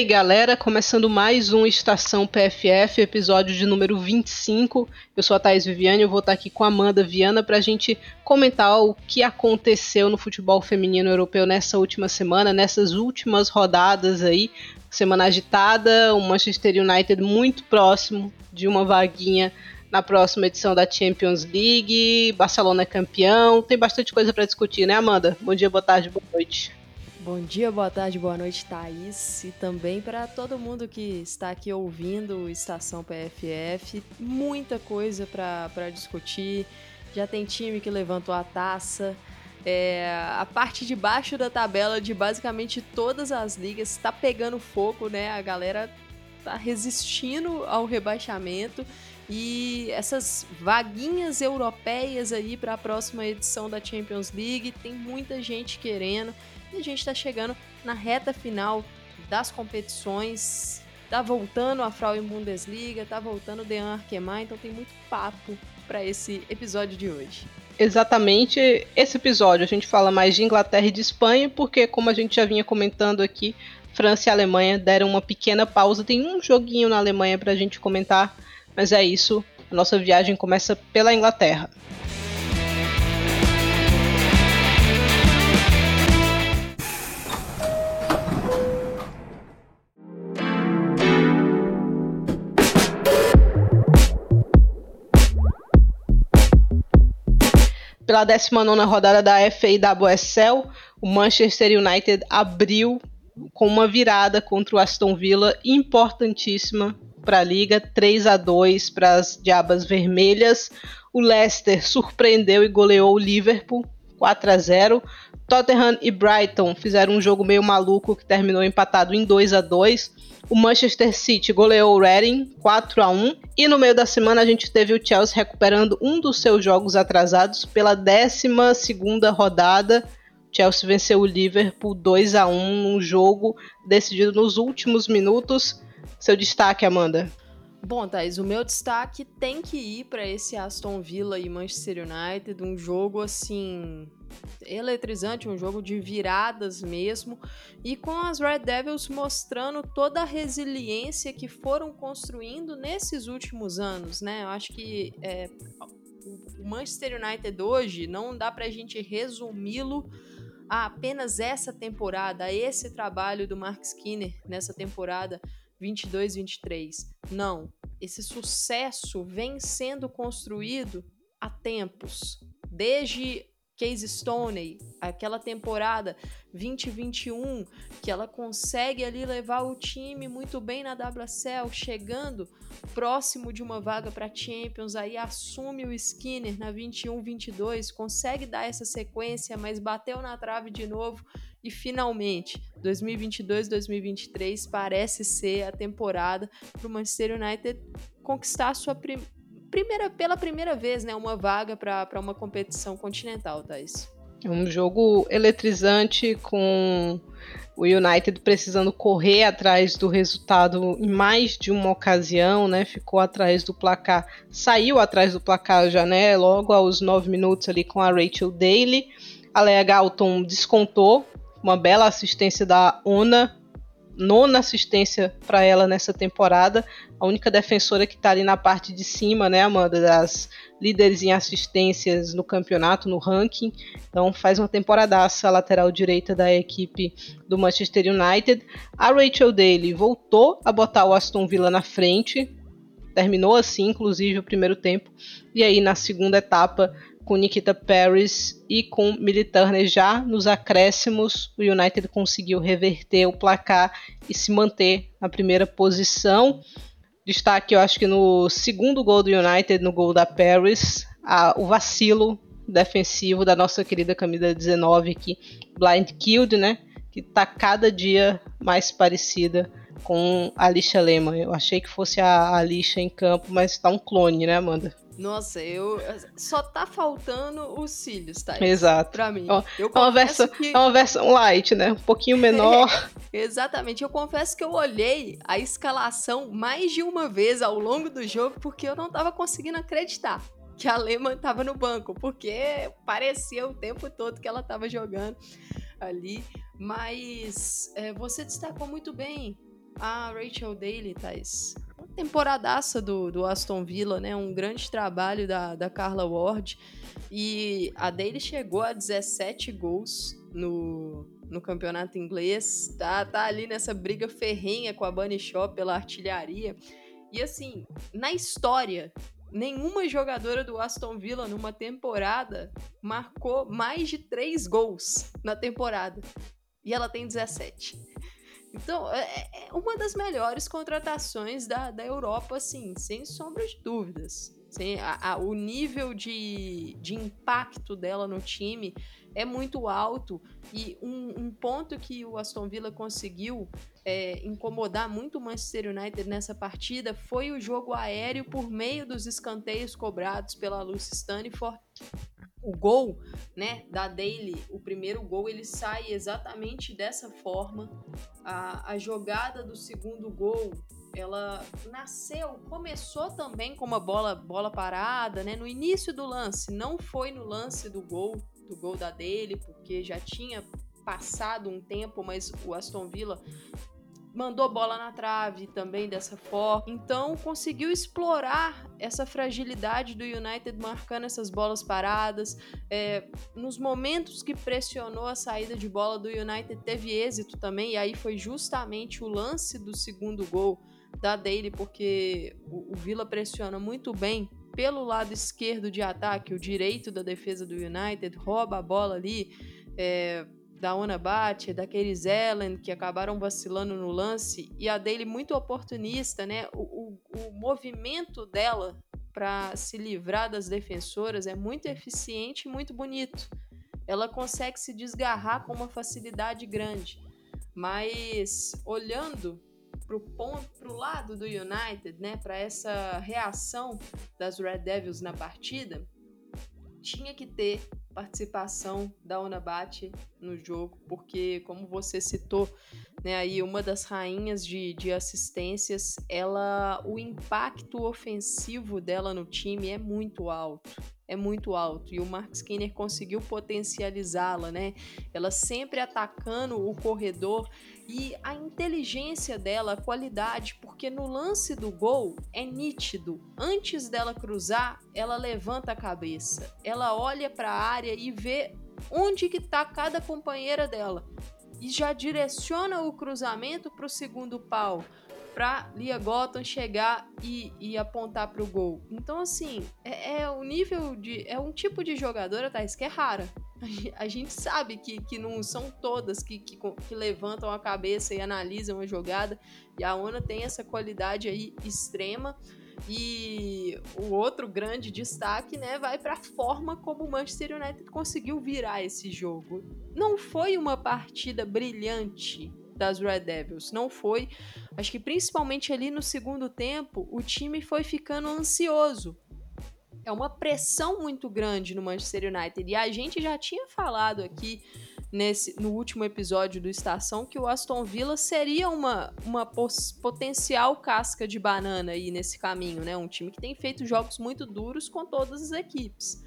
Aí, galera, começando mais um Estação PFF, episódio de número 25. Eu sou a Thais Viviane, eu vou estar aqui com a Amanda Viana para a gente comentar o que aconteceu no futebol feminino europeu nessa última semana, nessas últimas rodadas aí. Semana agitada, o Manchester United muito próximo de uma vaguinha na próxima edição da Champions League, Barcelona é campeão, tem bastante coisa para discutir, né, Amanda? Bom dia, boa tarde, boa noite. Bom dia, boa tarde, boa noite, Thaís. E também para todo mundo que está aqui ouvindo Estação PFF. Muita coisa para discutir. Já tem time que levantou a taça. É, a parte de baixo da tabela de basicamente todas as ligas está pegando fogo, né? A galera tá resistindo ao rebaixamento. E essas vaguinhas europeias aí para a próxima edição da Champions League, tem muita gente querendo. E a gente está chegando na reta final das competições. Tá voltando a Frauen Bundesliga, tá voltando o Dean Arkemar, então tem muito papo para esse episódio de hoje. Exatamente, esse episódio a gente fala mais de Inglaterra e de Espanha, porque como a gente já vinha comentando aqui, França e Alemanha deram uma pequena pausa. Tem um joguinho na Alemanha para a gente comentar, mas é isso. A nossa viagem começa pela Inglaterra. Pela 19 rodada da FA WSL, o Manchester United abriu com uma virada contra o Aston Villa importantíssima para a liga, 3 a 2 para as Diabas Vermelhas. O Leicester surpreendeu e goleou o Liverpool 4 a 0. Tottenham e Brighton fizeram um jogo meio maluco que terminou empatado em 2 a 2. O Manchester City goleou o Reading 4 a 1 e no meio da semana a gente teve o Chelsea recuperando um dos seus jogos atrasados pela 12 segunda rodada. O Chelsea venceu o Liverpool 2 a 1 num jogo decidido nos últimos minutos. Seu destaque, Amanda? Bom, Thais, o meu destaque tem que ir para esse Aston Villa e Manchester United, um jogo assim eletrizante, um jogo de viradas mesmo, e com as Red Devils mostrando toda a resiliência que foram construindo nesses últimos anos, né? Eu acho que é, o Manchester United hoje não dá para a gente resumi-lo a apenas essa temporada, a esse trabalho do Mark Skinner nessa temporada 22-23. Não, esse sucesso vem sendo construído há tempos, desde Case Stoney, aquela temporada 2021, que ela consegue ali levar o time muito bem na WSL, chegando próximo de uma vaga para Champions, aí assume o Skinner na 21-22, consegue dar essa sequência, mas bateu na trave de novo e finalmente 2022-2023 parece ser a temporada para o Manchester United conquistar sua primeira primeira, pela primeira vez, né, uma vaga para uma competição continental, Thais. É um jogo eletrizante com o United precisando correr atrás do resultado em mais de uma ocasião, né? Ficou atrás do placar, saiu atrás do placar já, né? Logo aos nove minutos ali com a Rachel Daly. A Lea Galton descontou uma bela assistência da Ona nona assistência para ela nessa temporada. A única defensora que está ali na parte de cima, né, Amanda, das líderes em assistências no campeonato, no ranking. Então faz uma temporadaça a lateral direita da equipe do Manchester United. A Rachel Daly voltou a botar o Aston Villa na frente. Terminou assim, inclusive, o primeiro tempo. E aí, na segunda etapa, com Nikita Paris e com Millie Turner já nos acréscimos, o United conseguiu reverter o placar e se manter na primeira posição. Destaque, eu acho que no segundo gol do United, no gol da Paris, a, o vacilo defensivo da nossa querida camisa 19 aqui, Blind Killed, né? Que tá cada dia mais parecida com a Alicia Lehmann. Eu achei que fosse a Alicia em campo, mas tá um clone, né, Amanda? Nossa, eu. Só tá faltando os cílios, tá? Exato. Pra mim. eu é, uma versão, que... é uma versão light, né? Um pouquinho menor. exatamente. Eu confesso que eu olhei a escalação mais de uma vez ao longo do jogo porque eu não tava conseguindo acreditar que a Lehmann tava no banco, porque parecia o tempo todo que ela tava jogando ali. Mas é, você destacou muito bem a Rachel Daly, Thais, uma temporadaça do, do Aston Villa, né? Um grande trabalho da, da Carla Ward. E a Daly chegou a 17 gols no, no campeonato inglês. Tá, tá ali nessa briga ferrenha com a Bunny Shaw pela artilharia. E assim, na história, nenhuma jogadora do Aston Villa numa temporada marcou mais de 3 gols na temporada. E ela tem 17. Então, é, é, é uma das melhores contratações da, da Europa, assim, sem sombra de dúvidas. Sim, a, a, o nível de, de impacto dela no time é muito alto e um, um ponto que o Aston Villa conseguiu é, incomodar muito o Manchester United nessa partida foi o jogo aéreo por meio dos escanteios cobrados pela Lucy Stanford. O gol, né, da Daily, o primeiro gol, ele sai exatamente dessa forma. A, a jogada do segundo gol ela nasceu, começou também com uma bola, bola parada, né? No início do lance, não foi no lance do gol, do gol da dele, porque já tinha passado um tempo, mas o Aston Villa mandou bola na trave também dessa forma. Então conseguiu explorar essa fragilidade do United marcando essas bolas paradas. É, nos momentos que pressionou a saída de bola do United teve êxito também, e aí foi justamente o lance do segundo gol da Daily, porque o, o Villa pressiona muito bem pelo lado esquerdo de ataque, o direito da defesa do United, rouba a bola ali é, da Ona Bate, daqueles Ellen que acabaram vacilando no lance, e a Daily muito oportunista, né? O, o, o movimento dela para se livrar das defensoras é muito eficiente e muito bonito. Ela consegue se desgarrar com uma facilidade grande. Mas olhando ponto, pro lado do United, né, para essa reação das Red Devils na partida, tinha que ter participação da Onabate no jogo, porque como você citou, né, aí uma das rainhas de, de assistências, ela o impacto ofensivo dela no time é muito alto é muito alto e o Mark Skinner conseguiu potencializá-la, né? Ela sempre atacando o corredor e a inteligência dela, a qualidade, porque no lance do gol é nítido. Antes dela cruzar, ela levanta a cabeça, ela olha para a área e vê onde que tá cada companheira dela. E já direciona o cruzamento para o segundo pau para Lia Gotham chegar e, e apontar para o gol. Então, assim, é, é o nível de. É um tipo de jogadora, Thais, que é rara. A gente sabe que, que não são todas que, que, que levantam a cabeça e analisam a jogada. E a Ona tem essa qualidade aí extrema. E o outro grande destaque, né, vai para a forma como o Manchester United conseguiu virar esse jogo. Não foi uma partida brilhante das Red Devils. Não foi. Acho que principalmente ali no segundo tempo, o time foi ficando ansioso. É uma pressão muito grande no Manchester United. E a gente já tinha falado aqui nesse, no último episódio do Estação que o Aston Villa seria uma, uma potencial casca de banana aí nesse caminho, né? Um time que tem feito jogos muito duros com todas as equipes.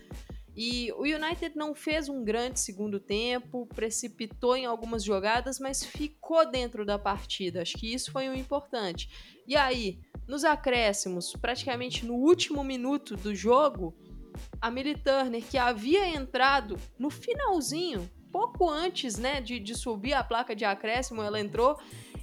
E o United não fez um grande segundo tempo, precipitou em algumas jogadas, mas ficou dentro da partida. Acho que isso foi o importante. E aí, nos acréscimos, praticamente no último minuto do jogo, a Millie Turner, que havia entrado no finalzinho, pouco antes né, de, de subir a placa de acréscimo, ela entrou.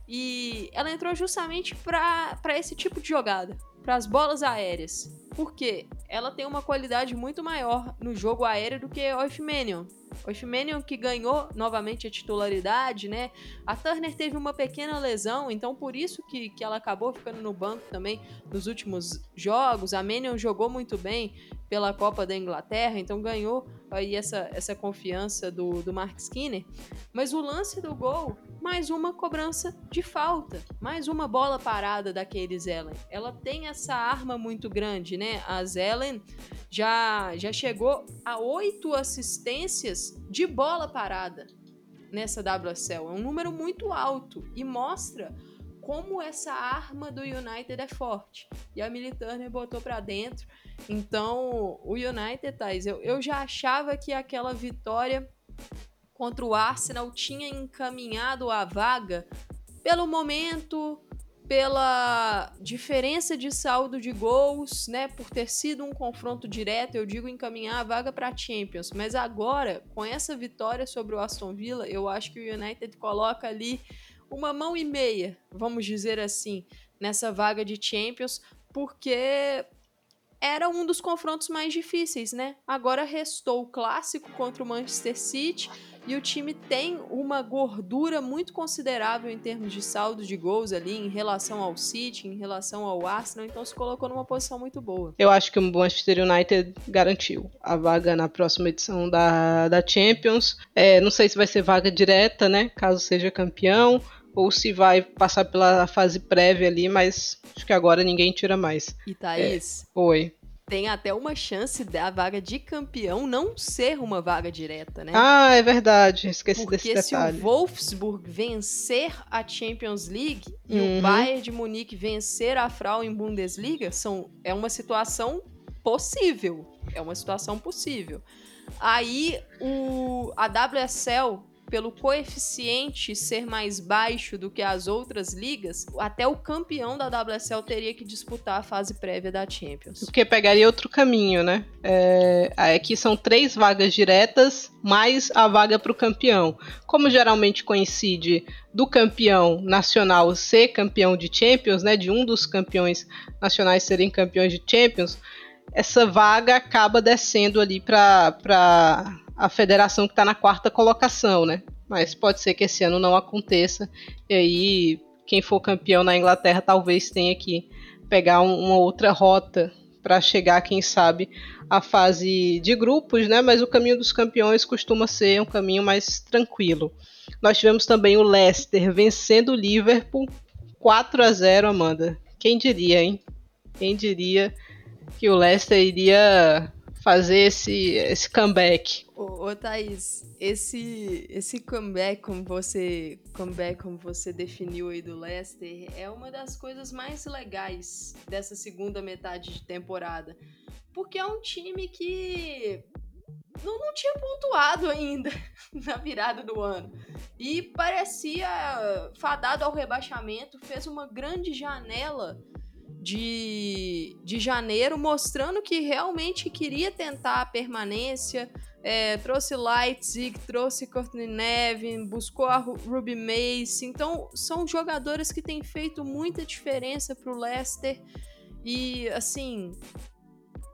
E ela entrou justamente para esse tipo de jogada, para as bolas aéreas. Porque ela tem uma qualidade muito maior no jogo aéreo do que o Oifmanion. Oifmanion que ganhou novamente a titularidade, né? A Turner teve uma pequena lesão, então por isso que, que ela acabou ficando no banco também nos últimos jogos. A Manion jogou muito bem pela Copa da Inglaterra, então ganhou aí essa, essa confiança do, do Mark Skinner. Mas o lance do gol, mais uma cobrança de falta, mais uma bola parada da Katie Zellen. Ela tem essa arma muito grande, né? A Zellen já, já chegou a oito assistências de bola parada nessa WSL. É um número muito alto e mostra como essa arma do United é forte. E a Millie botou para dentro. Então, o United, Thais, eu, eu já achava que aquela vitória contra o Arsenal tinha encaminhado a vaga pelo momento, pela diferença de saldo de gols, né, por ter sido um confronto direto, eu digo encaminhar a vaga para Champions. Mas agora, com essa vitória sobre o Aston Villa, eu acho que o United coloca ali uma mão e meia, vamos dizer assim, nessa vaga de Champions, porque era um dos confrontos mais difíceis, né? Agora restou o clássico contra o Manchester City e o time tem uma gordura muito considerável em termos de saldo de gols ali em relação ao City, em relação ao Arsenal, então se colocou numa posição muito boa. Eu acho que o Manchester United garantiu a vaga na próxima edição da, da Champions. É, não sei se vai ser vaga direta, né? Caso seja campeão ou se vai passar pela fase prévia ali, mas acho que agora ninguém tira mais. E Thaís? É, oi. Tem até uma chance da vaga de campeão não ser uma vaga direta, né? Ah, é verdade. Esqueci Porque desse detalhe. Porque se o Wolfsburg vencer a Champions League e uhum. o Bayern de Munique vencer a Frauen Bundesliga, são, é uma situação possível. É uma situação possível. Aí o, a WSL pelo coeficiente ser mais baixo do que as outras ligas, até o campeão da WSL teria que disputar a fase prévia da Champions. Porque pegaria outro caminho, né? É, aqui são três vagas diretas, mais a vaga para o campeão. Como geralmente coincide do campeão nacional ser campeão de Champions, né? De um dos campeões nacionais serem campeões de Champions, essa vaga acaba descendo ali para a federação que está na quarta colocação, né? Mas pode ser que esse ano não aconteça. E aí, quem for campeão na Inglaterra talvez tenha que pegar um, uma outra rota para chegar, quem sabe, à fase de grupos, né? Mas o caminho dos campeões costuma ser um caminho mais tranquilo. Nós tivemos também o Leicester vencendo o Liverpool 4 a 0, Amanda. Quem diria, hein? Quem diria que o Leicester iria fazer esse, esse comeback. Ô, ô Thaís, esse, esse comeback, como você, comeback, como você definiu aí do Leicester, é uma das coisas mais legais dessa segunda metade de temporada. Porque é um time que não, não tinha pontuado ainda na virada do ano. E parecia fadado ao rebaixamento, fez uma grande janela de, de janeiro, mostrando que realmente queria tentar a permanência. É, trouxe Leipzig, trouxe Courtney Nevin, buscou a Ruby Mace. Então, são jogadores que têm feito muita diferença para o Leicester. E, assim,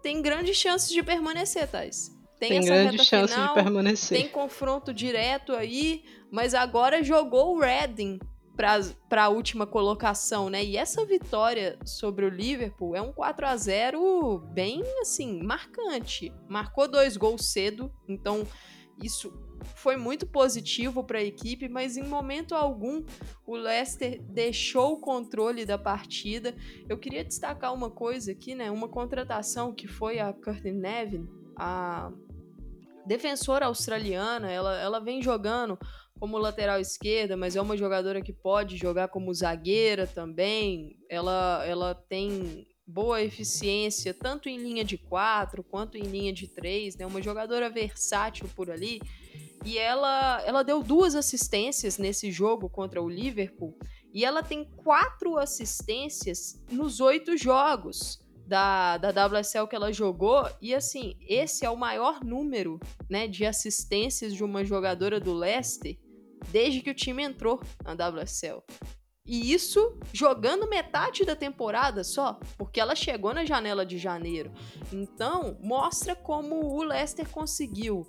tem grandes chances de permanecer, Thais. Tem, tem grande chance final, de permanecer. Tem confronto direto aí, mas agora jogou o Reading para a última colocação, né? E essa vitória sobre o Liverpool é um 4 a 0 bem assim, marcante. Marcou dois gols cedo, então isso foi muito positivo para a equipe, mas em momento algum o Leicester deixou o controle da partida. Eu queria destacar uma coisa aqui, né? Uma contratação que foi a Courtney Nevin, a defensora australiana, ela, ela vem jogando como lateral esquerda, mas é uma jogadora que pode jogar como zagueira também. Ela, ela tem boa eficiência tanto em linha de quatro quanto em linha de três, né? Uma jogadora versátil por ali. E ela, ela deu duas assistências nesse jogo contra o Liverpool. E ela tem quatro assistências nos oito jogos da, da WSL que ela jogou. E assim, esse é o maior número né, de assistências de uma jogadora do Leicester desde que o time entrou na WSL. E isso jogando metade da temporada só, porque ela chegou na janela de janeiro. Então, mostra como o Leicester conseguiu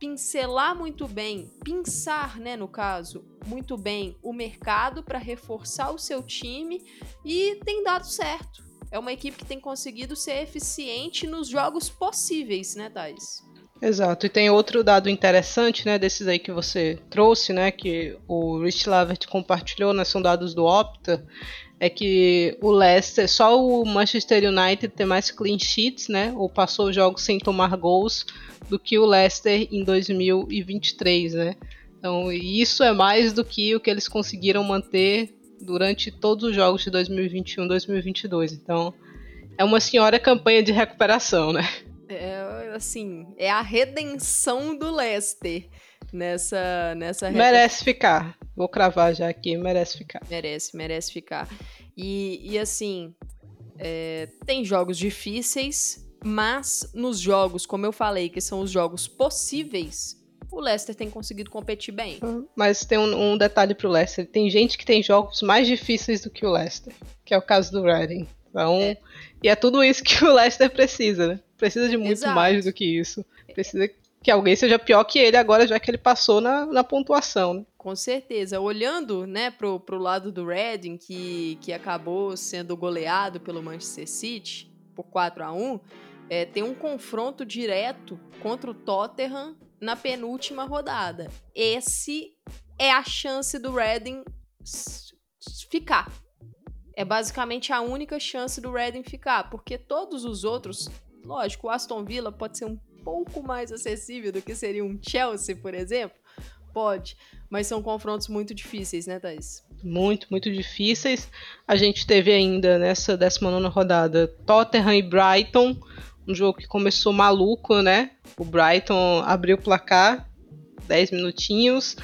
pincelar muito bem, pinçar, né, no caso, muito bem o mercado para reforçar o seu time e tem dado certo. É uma equipe que tem conseguido ser eficiente nos jogos possíveis, né, Thais? Exato, e tem outro dado interessante, né, desses aí que você trouxe, né, que o Rich Lavert compartilhou, né, são dados do Opta, é que o Leicester, só o Manchester United tem mais clean sheets, né, ou passou jogos sem tomar gols, do que o Leicester em 2023, né. Então, isso é mais do que o que eles conseguiram manter durante todos os jogos de 2021 2022. Então, é uma senhora campanha de recuperação, né. É, assim, é a redenção do Leicester nessa nessa Merece ficar. Vou cravar já aqui, merece ficar. Merece, merece ficar. E, e assim, é, tem jogos difíceis, mas nos jogos, como eu falei, que são os jogos possíveis, o Leicester tem conseguido competir bem. Mas tem um, um detalhe pro Leicester: tem gente que tem jogos mais difíceis do que o Leicester, que é o caso do Reading. Então, é. E é tudo isso que o Leicester precisa, né? Precisa de muito Exato. mais do que isso. Precisa que alguém seja pior que ele agora, já que ele passou na, na pontuação, né? Com certeza. Olhando, né, pro, pro lado do Reading, que, que acabou sendo goleado pelo Manchester City por 4 a 1 é, tem um confronto direto contra o Tottenham na penúltima rodada. Esse é a chance do Reading ficar. É basicamente a única chance do Reading ficar, porque todos os outros, lógico, o Aston Villa pode ser um pouco mais acessível do que seria um Chelsea, por exemplo. Pode, mas são confrontos muito difíceis, né, Thaís? Muito, muito difíceis. A gente teve ainda nessa 19 rodada Tottenham e Brighton, um jogo que começou maluco, né? O Brighton abriu o placar, 10 minutinhos.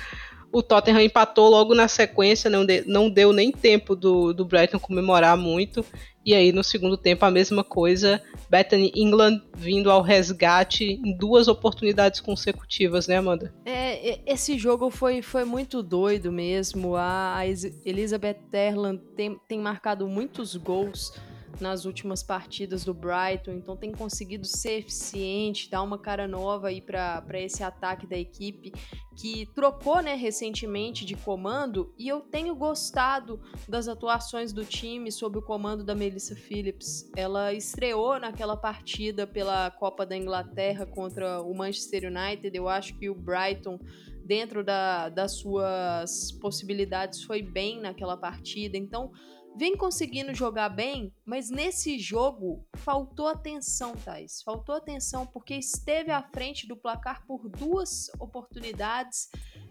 O Tottenham empatou logo na sequência, não, de, não deu nem tempo do, do Brighton comemorar muito. E aí, no segundo tempo, a mesma coisa. Bethany England vindo ao resgate em duas oportunidades consecutivas, né, Amanda? É, esse jogo foi, foi muito doido mesmo. A Elizabeth Terland tem, tem marcado muitos gols nas últimas partidas do Brighton, então tem conseguido ser eficiente, dar uma cara nova aí para esse ataque da equipe que trocou, né, recentemente de comando e eu tenho gostado das atuações do time sob o comando da Melissa Phillips. Ela estreou naquela partida pela Copa da Inglaterra contra o Manchester United. Eu acho que o Brighton dentro da, das suas possibilidades foi bem naquela partida. Então, vem conseguindo jogar bem, mas nesse jogo faltou atenção, Thais. Faltou atenção porque esteve à frente do placar por duas oportunidades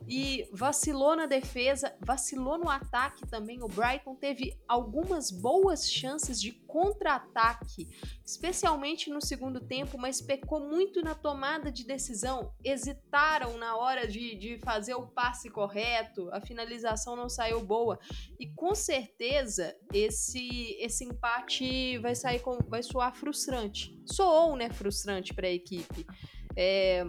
e vacilou na defesa, vacilou no ataque também. O Brighton teve algumas boas chances de contra-ataque, especialmente no segundo tempo, mas pecou muito na tomada de decisão. Hesitaram na hora de, de fazer o passe correto, a finalização não saiu boa. E com certeza esse, esse empate vai sair com, vai soar frustrante. Soou, né, frustrante para a equipe. É,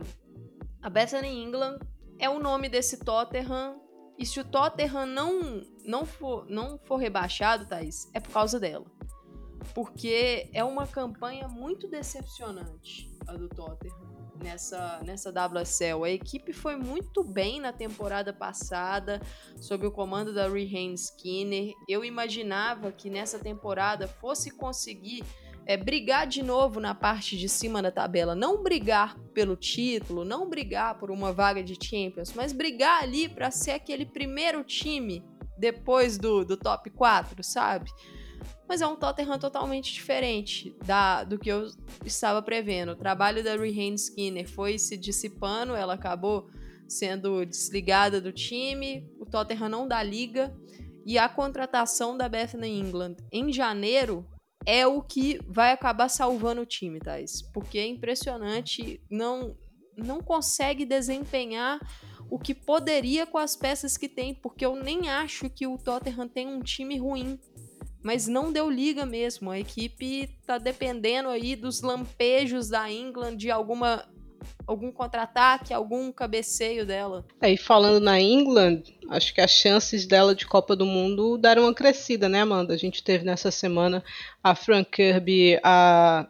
a Bethany England é o nome desse Tottenham. E se o Tottenham não, não, for, não for rebaixado, Thaís, é por causa dela. Porque é uma campanha muito decepcionante a do Tottenham nessa, nessa WSL. A equipe foi muito bem na temporada passada, sob o comando da Rehan Skinner. Eu imaginava que nessa temporada fosse conseguir é, brigar de novo na parte de cima da tabela. Não brigar pelo título, não brigar por uma vaga de Champions, mas brigar ali para ser aquele primeiro time depois do, do top 4, sabe? Mas é um Tottenham totalmente diferente da, do que eu estava prevendo. O trabalho da Rehan Skinner foi se dissipando, ela acabou sendo desligada do time, o Tottenham não dá liga. E a contratação da Bethany England em janeiro é o que vai acabar salvando o time, Thais. Porque é impressionante, não, não consegue desempenhar o que poderia com as peças que tem, porque eu nem acho que o Tottenham tem um time ruim. Mas não deu liga mesmo. A equipe tá dependendo aí dos lampejos da England, de alguma algum contra-ataque, algum cabeceio dela. É, e falando na England, acho que as chances dela de Copa do Mundo deram uma crescida, né, Amanda? A gente teve nessa semana a Frank Kirby a,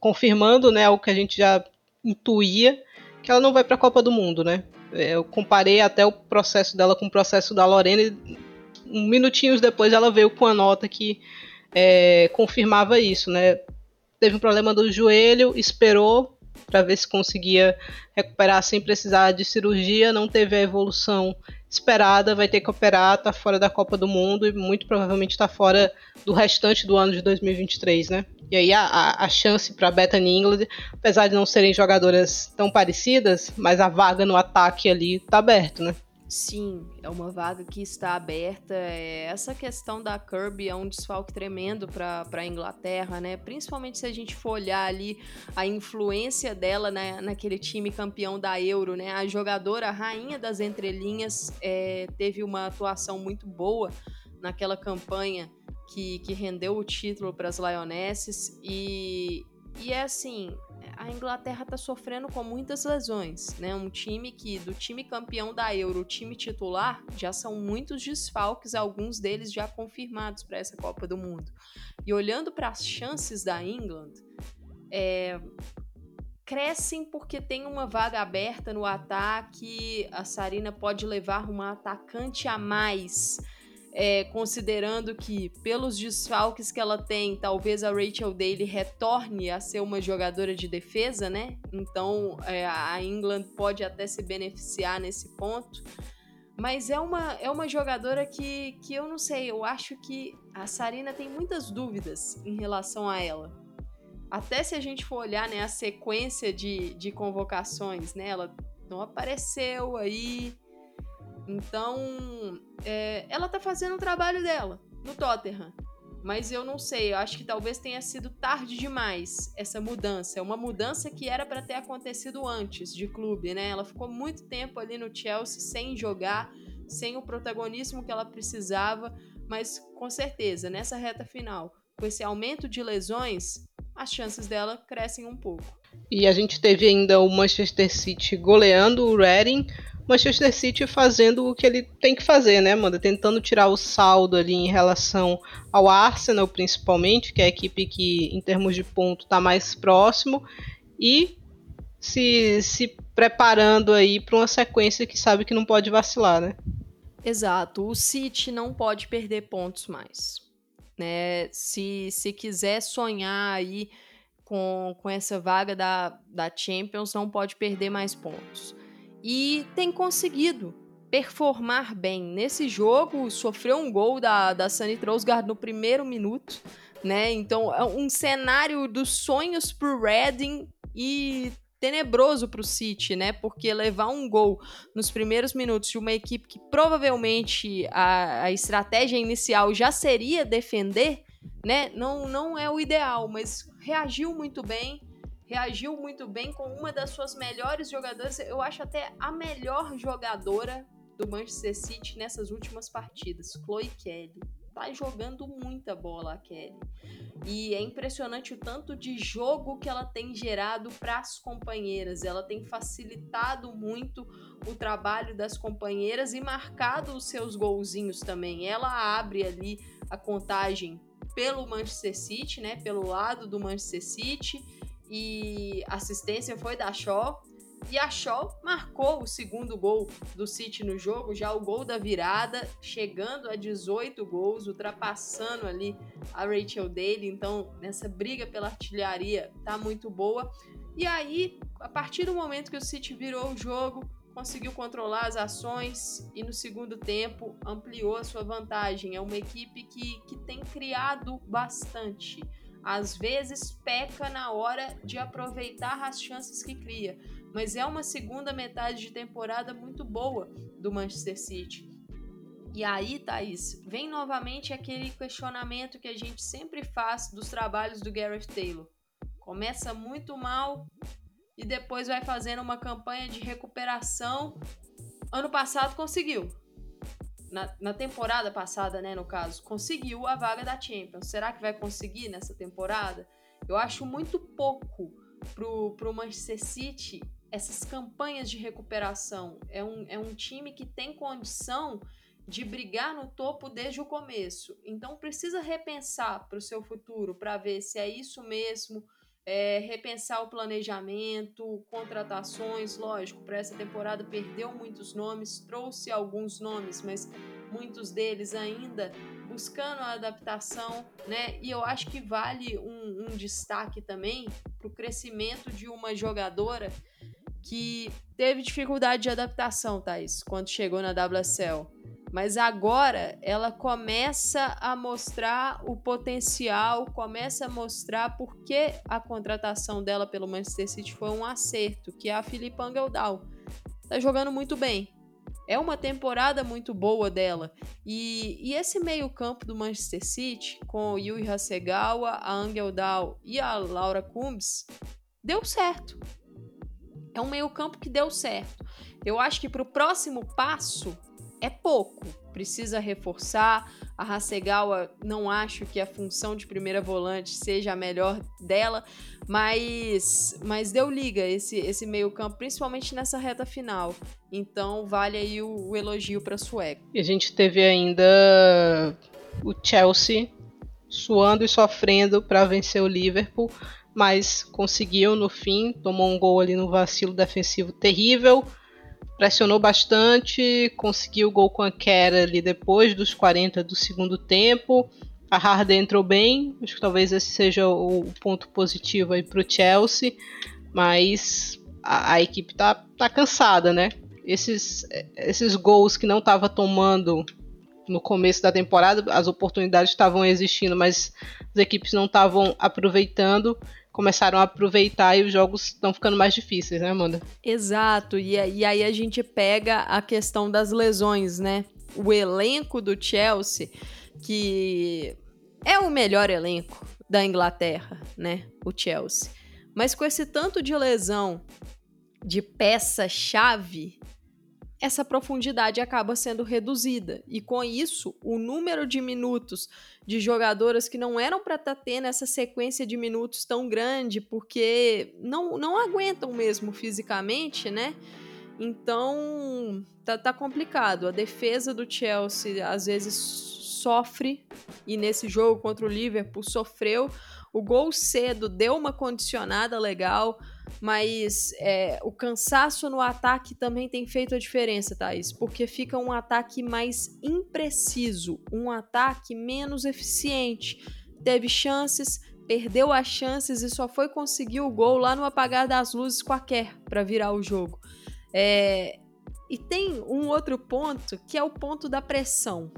confirmando né, o que a gente já intuía, que ela não vai para a Copa do Mundo, né? É, eu comparei até o processo dela com o processo da Lorena minutinhos depois ela veio com a nota que é, confirmava isso, né? Teve um problema do joelho, esperou para ver se conseguia recuperar sem precisar de cirurgia, não teve a evolução esperada, vai ter que operar, tá fora da Copa do Mundo e muito provavelmente está fora do restante do ano de 2023, né? E aí a, a, a chance para Bethany England, apesar de não serem jogadoras tão parecidas, mas a vaga no ataque ali tá aberto, né? Sim, é uma vaga que está aberta. É, essa questão da Kirby é um desfalque tremendo para a Inglaterra, né? Principalmente se a gente for olhar ali a influência dela na, naquele time campeão da Euro, né? A jogadora, a rainha das entrelinhas, é, teve uma atuação muito boa naquela campanha que, que rendeu o título para as Lionesses e, e é assim, a Inglaterra está sofrendo com muitas lesões, né? Um time que, do time campeão da Euro, o time titular, já são muitos desfalques, alguns deles já confirmados para essa Copa do Mundo. E olhando para as chances da England, é, crescem porque tem uma vaga aberta no ataque, a Sarina pode levar uma atacante a mais é, considerando que, pelos desfalques que ela tem, talvez a Rachel Daly retorne a ser uma jogadora de defesa, né? Então é, a England pode até se beneficiar nesse ponto. Mas é uma, é uma jogadora que, que eu não sei, eu acho que a Sarina tem muitas dúvidas em relação a ela. Até se a gente for olhar né, a sequência de, de convocações, né? Ela não apareceu aí então, é, ela tá fazendo o trabalho dela no Tottenham. Mas eu não sei, eu acho que talvez tenha sido tarde demais essa mudança. É uma mudança que era para ter acontecido antes de clube, né? Ela ficou muito tempo ali no Chelsea sem jogar, sem o protagonismo que ela precisava, mas com certeza, nessa reta final, com esse aumento de lesões, as chances dela crescem um pouco. E a gente teve ainda o Manchester City goleando o Reading, Manchester City fazendo o que ele tem que fazer, né, Amanda? Tentando tirar o saldo ali em relação ao Arsenal, principalmente, que é a equipe que, em termos de ponto, está mais próximo, e se, se preparando aí para uma sequência que sabe que não pode vacilar, né? Exato. O City não pode perder pontos mais. Né? Se, se quiser sonhar aí com, com essa vaga da, da Champions, não pode perder mais pontos e tem conseguido performar bem. Nesse jogo, sofreu um gol da, da Sunny Trosgaard no primeiro minuto, né? Então, é um cenário dos sonhos pro Reading e tenebroso pro City, né? Porque levar um gol nos primeiros minutos de uma equipe que provavelmente a, a estratégia inicial já seria defender, né? Não, não é o ideal, mas reagiu muito bem reagiu muito bem com uma das suas melhores jogadoras, eu acho até a melhor jogadora do Manchester City nessas últimas partidas, Chloe Kelly. Tá jogando muita bola a Kelly. E é impressionante o tanto de jogo que ela tem gerado para as companheiras. Ela tem facilitado muito o trabalho das companheiras e marcado os seus golzinhos também. Ela abre ali a contagem pelo Manchester City, né, pelo lado do Manchester City e assistência foi da Shaw. E a Shaw marcou o segundo gol do City no jogo, já o gol da virada, chegando a 18 gols, ultrapassando ali a Rachel Daly. Então, nessa briga pela artilharia, tá muito boa. E aí, a partir do momento que o City virou o jogo, conseguiu controlar as ações e no segundo tempo ampliou a sua vantagem. É uma equipe que, que tem criado bastante às vezes peca na hora de aproveitar as chances que cria, mas é uma segunda metade de temporada muito boa do Manchester City. E aí, Thaís, vem novamente aquele questionamento que a gente sempre faz dos trabalhos do Gareth Taylor. Começa muito mal e depois vai fazendo uma campanha de recuperação. Ano passado conseguiu, na, na, temporada passada, né, no caso, conseguiu a vaga da Champions. Será que vai conseguir nessa temporada? Eu acho muito pouco pro, pro Manchester City essas campanhas de recuperação. É um, é um time que tem condição de brigar no topo desde o começo. Então precisa repensar para o seu futuro, para ver se é isso mesmo, é, repensar o planejamento, contratações, lógico, para essa temporada perdeu muitos nomes, trouxe alguns nomes, mas muitos deles ainda buscando a adaptação, né? E eu acho que vale um, um destaque também para o crescimento de uma jogadora que teve dificuldade de adaptação, Thais, quando chegou na WSL. Mas agora ela começa a mostrar o potencial, começa a mostrar por que a contratação dela pelo Manchester City foi um acerto, que é a Filipe Angeldal. Tá jogando muito bem. É uma temporada muito boa dela. E, e esse meio-campo do Manchester City, com Yui Hasegawa, a Angel Dao e a Laura Combs, deu certo. É um meio-campo que deu certo. Eu acho que para o próximo passo é pouco. Precisa reforçar. A Hasegawa, não acho que a função de primeira volante seja a melhor dela, mas, mas deu liga esse, esse meio-campo, principalmente nessa reta final. Então, vale aí o, o elogio para a sueca. E a gente teve ainda o Chelsea suando e sofrendo para vencer o Liverpool, mas conseguiu no fim, tomou um gol ali no vacilo defensivo terrível pressionou bastante, conseguiu o gol com a Kera ali depois dos 40 do segundo tempo. A Harden entrou bem, acho que talvez esse seja o ponto positivo aí para o Chelsea, mas a, a, equipe tá, tá cansada, né? Esses, esses gols que não estava tomando no começo da temporada, as oportunidades estavam existindo, mas as equipes não estavam aproveitando começaram a aproveitar e os jogos estão ficando mais difíceis, né, Amanda? Exato, e, e aí a gente pega a questão das lesões, né? O elenco do Chelsea, que é o melhor elenco da Inglaterra, né? O Chelsea. Mas com esse tanto de lesão de peça-chave, essa profundidade acaba sendo reduzida. E com isso, o número de minutos de jogadoras que não eram para estar tá tendo essa sequência de minutos tão grande, porque não, não aguentam mesmo fisicamente, né? Então, tá, tá complicado. A defesa do Chelsea às vezes sofre, e nesse jogo contra o Liverpool sofreu. O gol cedo deu uma condicionada legal, mas é, o cansaço no ataque também tem feito a diferença, Thaís, porque fica um ataque mais impreciso, um ataque menos eficiente. Teve chances, perdeu as chances e só foi conseguir o gol lá no apagar das luzes Kerr para virar o jogo. É, e tem um outro ponto que é o ponto da pressão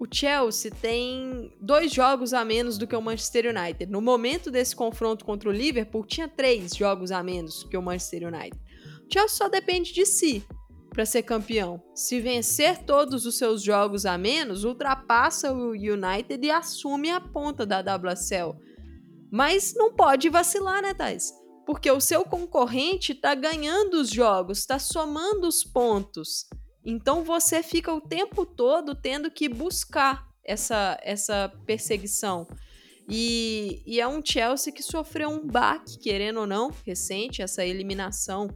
o Chelsea tem dois jogos a menos do que o Manchester United. No momento desse confronto contra o Liverpool, tinha três jogos a menos que o Manchester United. O Chelsea só depende de si para ser campeão. Se vencer todos os seus jogos a menos, ultrapassa o United e assume a ponta da WSL. Mas não pode vacilar, né, Thais? Porque o seu concorrente está ganhando os jogos, está somando os pontos. Então você fica o tempo todo tendo que buscar essa, essa perseguição. E, e é um Chelsea que sofreu um baque, querendo ou não, recente, essa eliminação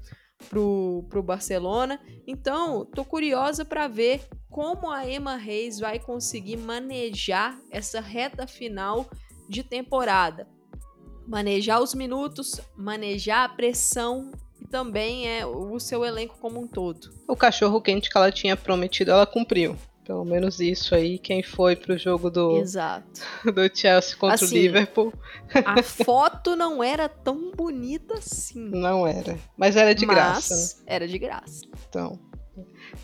pro, pro Barcelona. Então, tô curiosa para ver como a Emma Reis vai conseguir manejar essa reta final de temporada. Manejar os minutos, manejar a pressão também é o seu elenco como um todo. O cachorro quente que ela tinha prometido, ela cumpriu. Pelo menos isso aí, quem foi pro jogo do, Exato. do Chelsea contra assim, o Liverpool. A foto não era tão bonita assim. Não era. Mas era de Mas graça. Né? Era de graça. Então.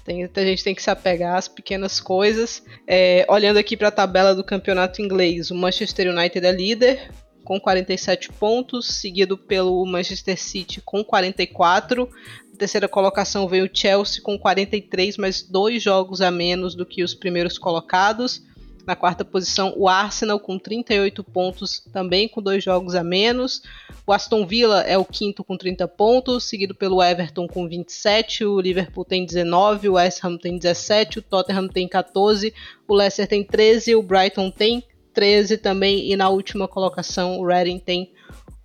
Tem, a gente tem que se apegar às pequenas coisas. É, olhando aqui para a tabela do campeonato inglês, o Manchester United é líder, com 47 pontos, seguido pelo Manchester City com 44. Na terceira colocação veio o Chelsea com 43, mas dois jogos a menos do que os primeiros colocados. Na quarta posição, o Arsenal com 38 pontos, também com dois jogos a menos. O Aston Villa é o quinto com 30 pontos, seguido pelo Everton com 27. O Liverpool tem 19, o West Ham tem 17, o Tottenham tem 14, o Leicester tem 13, o Brighton tem 13 também, e na última colocação o Reading tem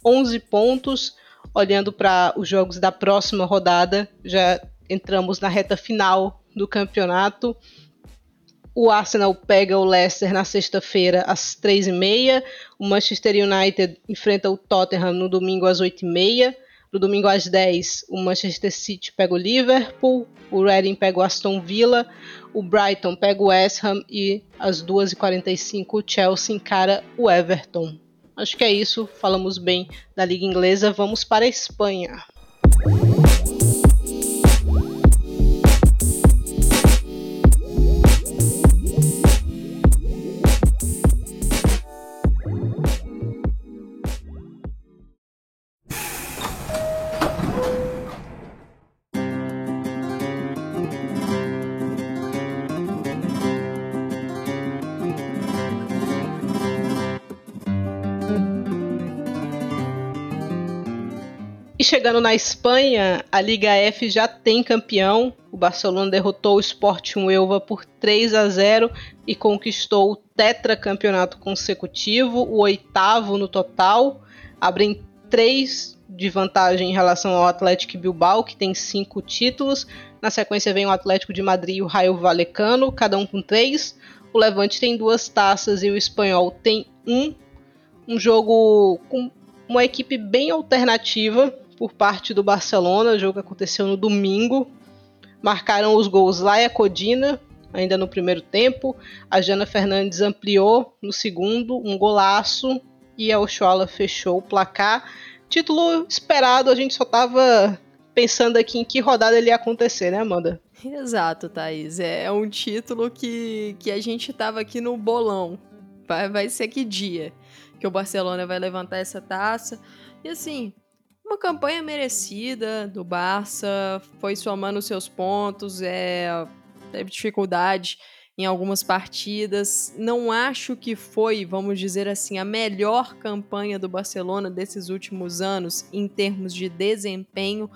11 pontos. Olhando para os jogos da próxima rodada, já entramos na reta final do campeonato. O Arsenal pega o Leicester na sexta-feira às 3h30. O Manchester United enfrenta o Tottenham no domingo às 8h30. No domingo às 10, o Manchester City pega o Liverpool, o Reading pega o Aston Villa, o Brighton pega o West Ham e às 2h45 o Chelsea encara o Everton. Acho que é isso, falamos bem da Liga Inglesa, vamos para a Espanha. Chegando na Espanha, a Liga F já tem campeão. O Barcelona derrotou o Sporting Huelva por 3 a 0 e conquistou o tetracampeonato consecutivo, o oitavo no total. Abrem três de vantagem em relação ao Atlético Bilbao, que tem cinco títulos. Na sequência vem o Atlético de Madrid e o Raio Valecano, cada um com três. O Levante tem duas taças e o Espanhol tem um. Um jogo com uma equipe bem alternativa por parte do Barcelona. O jogo aconteceu no domingo. Marcaram os gols Laia Codina, ainda no primeiro tempo. A Jana Fernandes ampliou no segundo, um golaço. E a Ochoala fechou o placar. Título esperado, a gente só tava pensando aqui em que rodada ele ia acontecer, né, Amanda? Exato, Thaís. É, é um título que, que a gente tava aqui no bolão. Vai, vai ser que dia que o Barcelona vai levantar essa taça. E assim, uma campanha merecida do Barça, foi somando seus pontos, é, teve dificuldade em algumas partidas. Não acho que foi, vamos dizer assim, a melhor campanha do Barcelona desses últimos anos em termos de desempenho,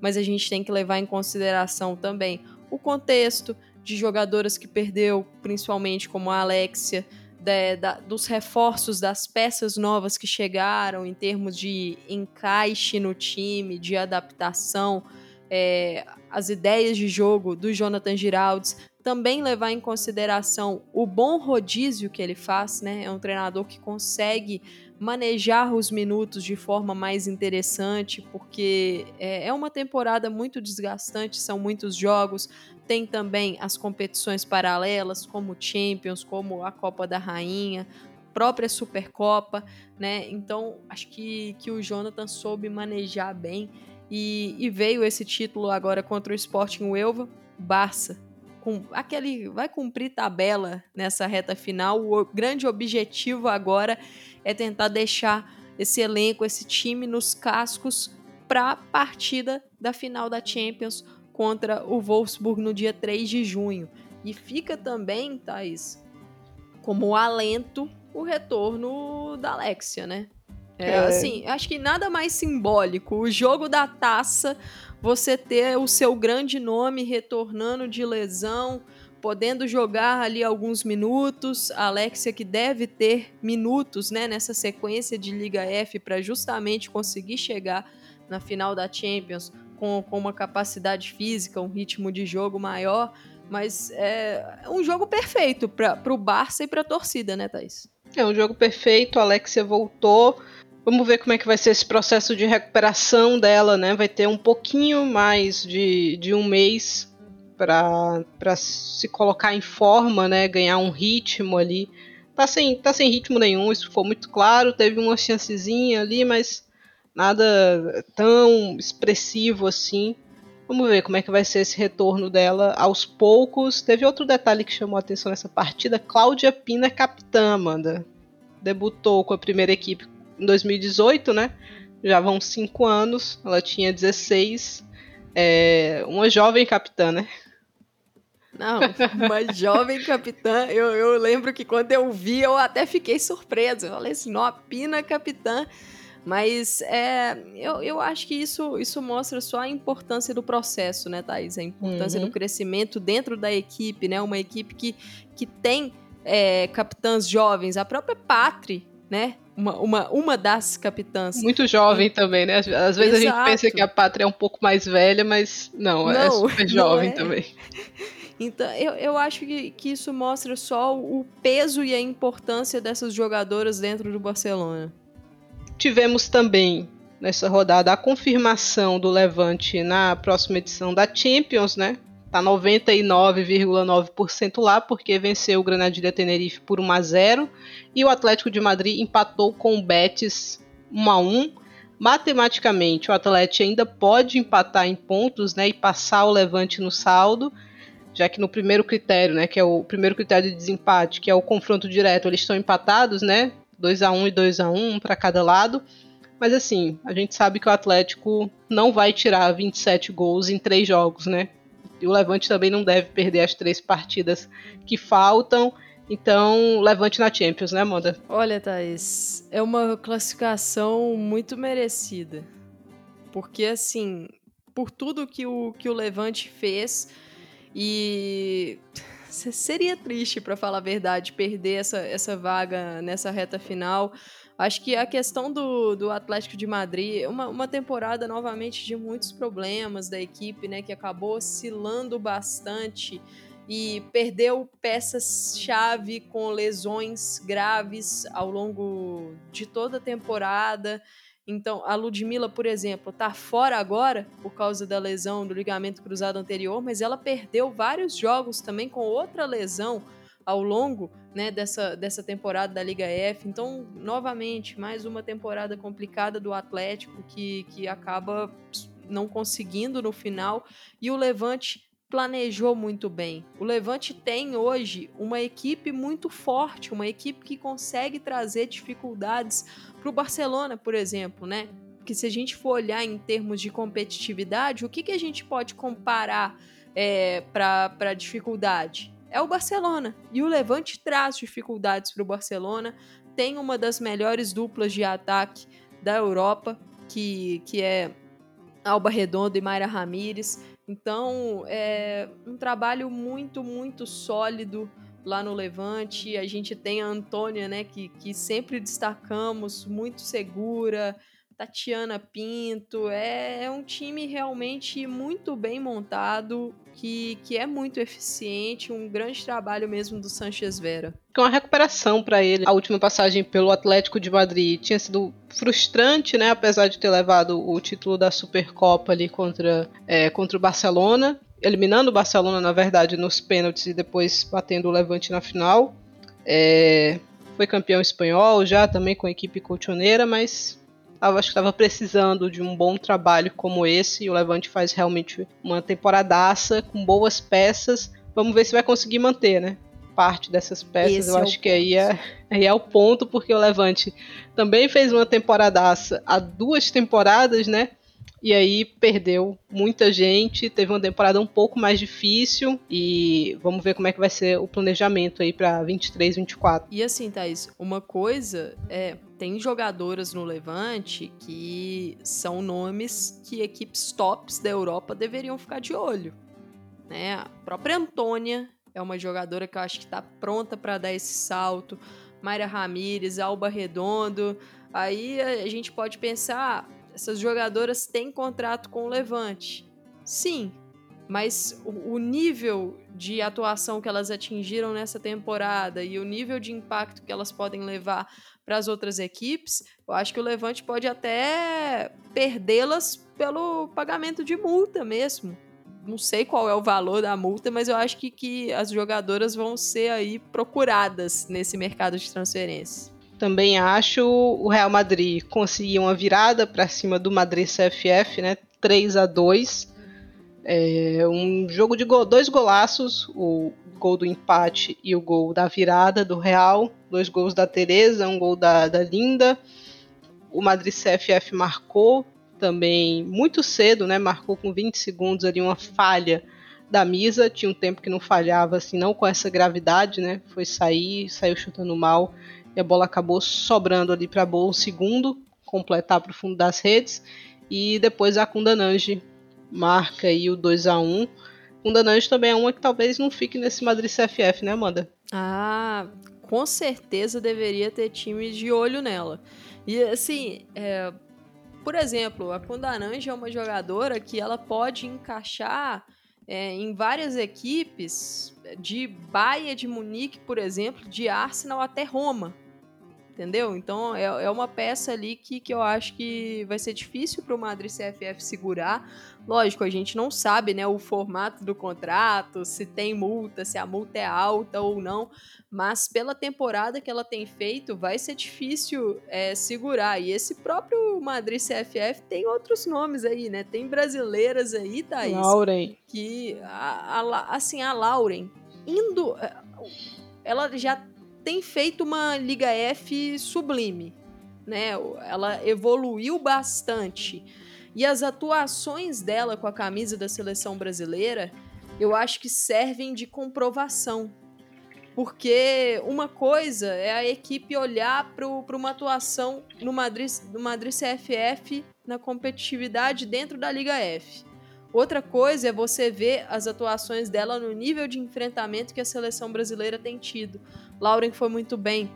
mas a gente tem que levar em consideração também o contexto de jogadoras que perdeu, principalmente como a Alexia, de, da, dos reforços, das peças novas que chegaram, em termos de encaixe no time, de adaptação, é, as ideias de jogo do Jonathan Giraldes, também levar em consideração o bom rodízio que ele faz, né? É um treinador que consegue manejar os minutos de forma mais interessante, porque é, é uma temporada muito desgastante, são muitos jogos, tem também as competições paralelas, como Champions, como a Copa da Rainha, própria Supercopa, né? Então, acho que, que o Jonathan soube manejar bem e, e veio esse título agora contra o Sporting Huelva, Barça. Com aquele vai cumprir tabela nessa reta final. O grande objetivo agora é tentar deixar esse elenco, esse time nos cascos para a partida da final da Champions contra o Wolfsburg no dia 3 de junho. E fica também, Thaís, como alento o retorno da Alexia, né? É, é, assim, acho que nada mais simbólico. O jogo da taça, você ter o seu grande nome retornando de lesão, podendo jogar ali alguns minutos. A Alexia que deve ter minutos, né, nessa sequência de Liga F para justamente conseguir chegar na final da Champions com, com uma capacidade física, um ritmo de jogo maior. Mas é, é um jogo perfeito para o Barça e para a torcida, né, Thaís? É um jogo perfeito. A Alexia voltou. Vamos ver como é que vai ser esse processo de recuperação dela, né? Vai ter um pouquinho mais de, de um mês para se colocar em forma, né? Ganhar um ritmo ali. Tá sem, tá sem ritmo nenhum, isso ficou muito claro. Teve uma chancezinha ali, mas nada tão expressivo assim. Vamos ver como é que vai ser esse retorno dela aos poucos. Teve outro detalhe que chamou a atenção nessa partida: Cláudia Pina, capitã, Amanda. Debutou com a primeira equipe em 2018, né? Já vão cinco anos. Ela tinha 16. É, uma jovem capitã, né? Não, uma jovem capitã. Eu, eu lembro que quando eu vi, eu até fiquei surpresa. Eu falei assim: não, a Pina capitã mas é, eu, eu acho que isso, isso mostra só a importância do processo, né, Thaís? A importância uhum. do crescimento dentro da equipe, né? Uma equipe que, que tem é, capitãs jovens. A própria Patri, né? Uma, uma, uma das capitãs. Muito jovem também, né? Às, às vezes Exato. a gente pensa que a Pátria é um pouco mais velha, mas não, é não é super jovem é. também. Então, eu, eu acho que, que isso mostra só o peso e a importância dessas jogadoras dentro do Barcelona. Tivemos também nessa rodada a confirmação do Levante na próxima edição da Champions, né? Tá 99,9% lá porque venceu o Granadilha Tenerife por 1 a 0 e o Atlético de Madrid empatou com o Betis 1 a 1. Matematicamente, o Atlético ainda pode empatar em pontos, né, e passar o Levante no saldo, já que no primeiro critério, né, que é o primeiro critério de desempate, que é o confronto direto, eles estão empatados, né? 2 a 1 e 2 a 1 para cada lado. Mas assim, a gente sabe que o Atlético não vai tirar 27 gols em três jogos, né? E o Levante também não deve perder as três partidas que faltam. Então, Levante na Champions, né, Amanda? Olha, Thaís, é uma classificação muito merecida. porque assim, por tudo que o, que o Levante fez e seria triste, para falar a verdade, perder essa, essa vaga nessa reta final. Acho que a questão do, do Atlético de Madrid, uma, uma temporada novamente de muitos problemas da equipe, né, que acabou oscilando bastante e perdeu peças-chave com lesões graves ao longo de toda a temporada. Então, a Ludmilla, por exemplo, tá fora agora por causa da lesão do ligamento cruzado anterior, mas ela perdeu vários jogos também com outra lesão ao longo né, dessa, dessa temporada da Liga F. Então, novamente, mais uma temporada complicada do Atlético que, que acaba não conseguindo no final. E o Levante planejou muito bem. O Levante tem hoje uma equipe muito forte, uma equipe que consegue trazer dificuldades para o Barcelona, por exemplo, né? Porque se a gente for olhar em termos de competitividade, o que, que a gente pode comparar é, para dificuldade? É o Barcelona. E o Levante traz dificuldades para o Barcelona. Tem uma das melhores duplas de ataque da Europa, que, que é Alba Redondo e Mayra Ramírez. Então, é um trabalho muito, muito sólido lá no Levante. A gente tem a Antônia, né, que, que sempre destacamos, muito segura. Tatiana Pinto. É, é um time realmente muito bem montado, que, que é muito eficiente. Um grande trabalho mesmo do Sanchez Vera. É uma recuperação para ele. A última passagem pelo Atlético de Madrid tinha sido frustrante, né? Apesar de ter levado o título da Supercopa ali contra, é, contra o Barcelona eliminando o Barcelona, na verdade, nos pênaltis e depois batendo o Levante na final. É, foi campeão espanhol já, também com a equipe colchoneira, mas acho que estava precisando de um bom trabalho como esse. E o Levante faz realmente uma temporadaça com boas peças. Vamos ver se vai conseguir manter, né? Parte dessas peças, esse eu é acho que aí é, aí é o ponto, porque o Levante também fez uma temporadaça há duas temporadas, né? E aí perdeu muita gente, teve uma temporada um pouco mais difícil e vamos ver como é que vai ser o planejamento aí para 23, 24. E assim, Thaís, uma coisa é, tem jogadoras no Levante que são nomes que equipes tops da Europa deveriam ficar de olho, né? A própria Antônia é uma jogadora que eu acho que está pronta para dar esse salto. Mayra Ramírez, Alba Redondo. Aí a gente pode pensar, essas jogadoras têm contrato com o Levante. Sim, mas o, nível de atuação que elas atingiram nessa temporada e o nível de impacto que elas podem levar para as outras equipes, eu acho que o Levante pode até perdê-las pelo pagamento de multa mesmo. Não sei qual é o valor da multa, mas eu acho que, que as jogadoras vão ser aí procuradas nesse mercado de transferência. Também acho o Real Madrid conseguir uma virada para cima do Madrid CFF, né? 3 a 2 é um jogo de dois golaços, o gol do empate e o gol da virada do Real, dois gols da Teresa, um gol da, da Linda. O Madrid CFF marcou também muito cedo, né? Marcou com 20 segundos ali uma falha da Misa, tinha um tempo que não falhava assim, não com essa gravidade, né? Foi sair, saiu chutando mal e a bola acabou sobrando ali para Boa um segundo, completar para o fundo das redes. E depois a Kundananji marca aí o 2 a 1 Kundananji também é uma que talvez não fique nesse Madrid CFF, né, Amanda? Ah, com certeza deveria ter time de olho nela. E assim, é, por exemplo, a Kundananji é uma jogadora que ela pode encaixar é, em várias equipes, de Bayern de Munique, por exemplo, de Arsenal até Roma entendeu? Então é, é uma peça ali que, que eu acho que vai ser difícil para o Madrid CFF segurar. Lógico, a gente não sabe né, o formato do contrato, se tem multa, se a multa é alta ou não, mas pela temporada que ela tem feito, vai ser difícil é, segurar. E esse próprio Madrid CFF tem outros nomes aí, né? Tem brasileiras aí, Thaís. Lauren. Que, a, a, assim, a Lauren, indo. É, ela já tem feito uma Liga F sublime, né? Ela evoluiu bastante. E as atuações dela com a camisa da seleção brasileira, eu acho que servem de comprovação. Porque uma coisa é a equipe olhar para uma atuação no Madrid, no Madrid CFF na competitividade dentro da Liga F. Outra coisa é você ver as atuações dela no nível de enfrentamento que a seleção brasileira tem tido. Lauren foi muito bem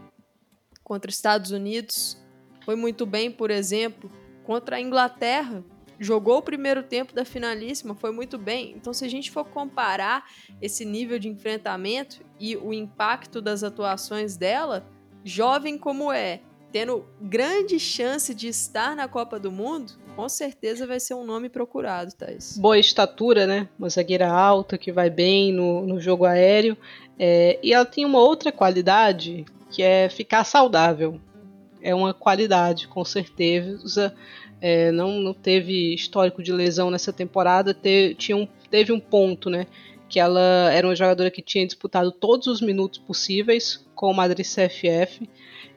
contra Estados Unidos, foi muito bem, por exemplo, contra a Inglaterra, jogou o primeiro tempo da finalíssima, foi muito bem. Então, se a gente for comparar esse nível de enfrentamento e o impacto das atuações dela, jovem como é, tendo grande chance de estar na Copa do Mundo, com certeza vai ser um nome procurado, Thais. Boa estatura, né? Uma zagueira alta que vai bem no, no jogo aéreo. É, e ela tem uma outra qualidade que é ficar saudável. É uma qualidade, com certeza. É, não, não teve histórico de lesão nessa temporada. Te, tinha um, teve um ponto, né? Que ela era uma jogadora que tinha disputado todos os minutos possíveis com o Madrid CFF.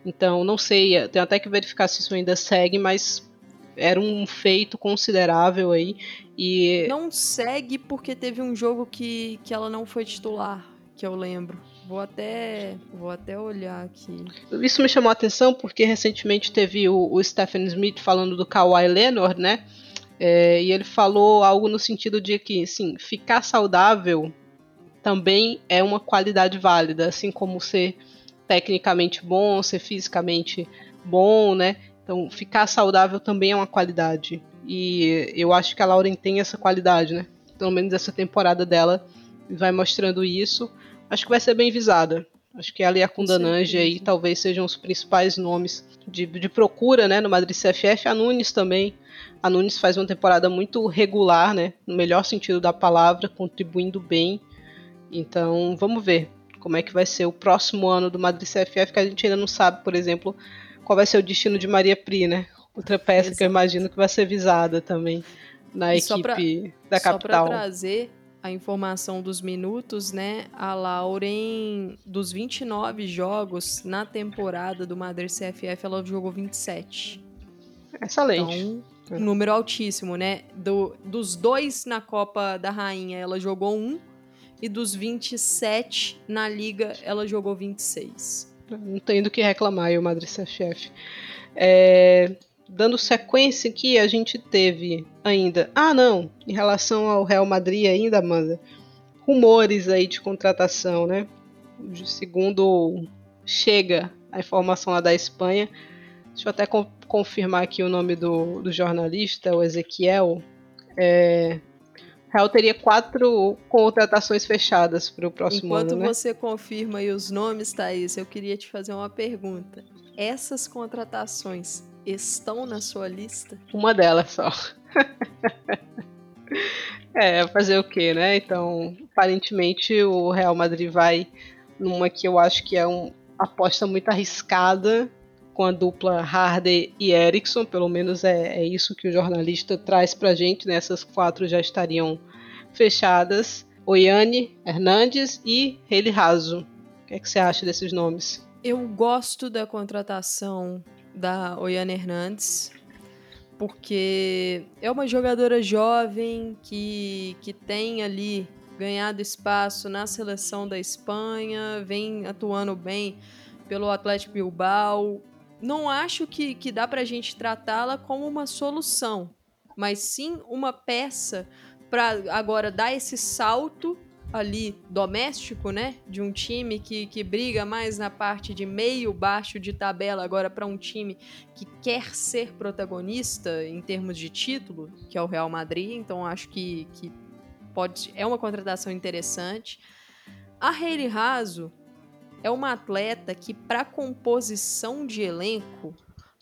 Então, não sei, tenho até que verificar se isso ainda segue, mas era um feito considerável aí. E... Não segue porque teve um jogo que, que ela não foi titular, que eu lembro. Vou até, vou até olhar aqui. Isso me chamou a atenção porque recentemente teve o, o Stephen Smith falando do Kawhi Leonard, né? É, e ele falou algo no sentido de que, sim, ficar saudável também é uma qualidade válida, assim como ser tecnicamente bom, ser fisicamente bom, né? Então, ficar saudável também é uma qualidade. E eu acho que a Lauren tem essa qualidade, né? Pelo menos essa temporada dela vai mostrando isso acho que vai ser bem visada. Acho que ela e a Kundananji aí talvez sejam os principais nomes de, de procura, né, no Madrid CFF. A Nunes também. A Nunes faz uma temporada muito regular, né, no melhor sentido da palavra, contribuindo bem. Então, vamos ver como é que vai ser o próximo ano do Madrid CFF, que a gente ainda não sabe, por exemplo, qual vai ser o destino de Maria Pri, né? Outra peça Exato. que eu imagino que vai ser visada também na e equipe pra, da capital. Só para trazer a informação dos minutos, né? A Lauren, dos 29 jogos na temporada do Madrid CFF, ela jogou 27. Excelente. Então, um número altíssimo, né? Do, dos dois na Copa da Rainha, ela jogou um. E dos 27 na Liga, ela jogou 26. Não tem do que reclamar, o Madrid CFF. É, dando sequência aqui, a gente teve ainda. Ah, não! Em relação ao Real Madrid, ainda, Amanda. Rumores aí de contratação, né? Segundo chega a informação lá da Espanha. Deixa eu até co confirmar aqui o nome do, do jornalista, o Ezequiel. É, o Real teria quatro contratações fechadas para o próximo Enquanto ano. Enquanto né? você confirma aí os nomes, Thaís, eu queria te fazer uma pergunta. Essas contratações estão na sua lista? Uma delas só. é, fazer o quê, né? Então, aparentemente o Real Madrid vai numa que eu acho que é uma aposta muito arriscada com a dupla Harder e Eriksson, pelo menos é, é isso que o jornalista traz pra gente, né? Essas quatro já estariam fechadas. Oiane Hernandes e Rele Raso. O que, é que você acha desses nomes? Eu gosto da contratação da Oiana Hernandes, porque é uma jogadora jovem que, que tem ali ganhado espaço na seleção da Espanha, vem atuando bem pelo Atlético Bilbao. Não acho que, que dá para a gente tratá-la como uma solução, mas sim uma peça para agora dar esse salto ali doméstico, né, de um time que, que briga mais na parte de meio baixo de tabela agora para um time que quer ser protagonista em termos de título, que é o Real Madrid. Então acho que, que pode é uma contratação interessante. A Hayley Raso é uma atleta que para composição de elenco,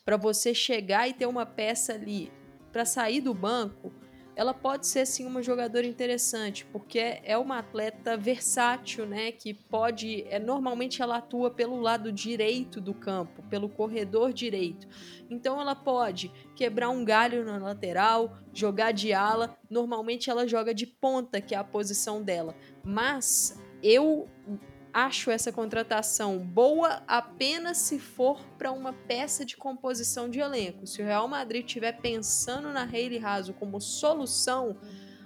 para você chegar e ter uma peça ali para sair do banco, ela pode ser sim uma jogadora interessante, porque é uma atleta versátil, né, que pode, é normalmente ela atua pelo lado direito do campo, pelo corredor direito. Então ela pode quebrar um galho na lateral, jogar de ala, normalmente ela joga de ponta, que é a posição dela. Mas eu acho essa contratação boa apenas se for para uma peça de composição de elenco. Se o Real Madrid estiver pensando na Hayley Raso como solução,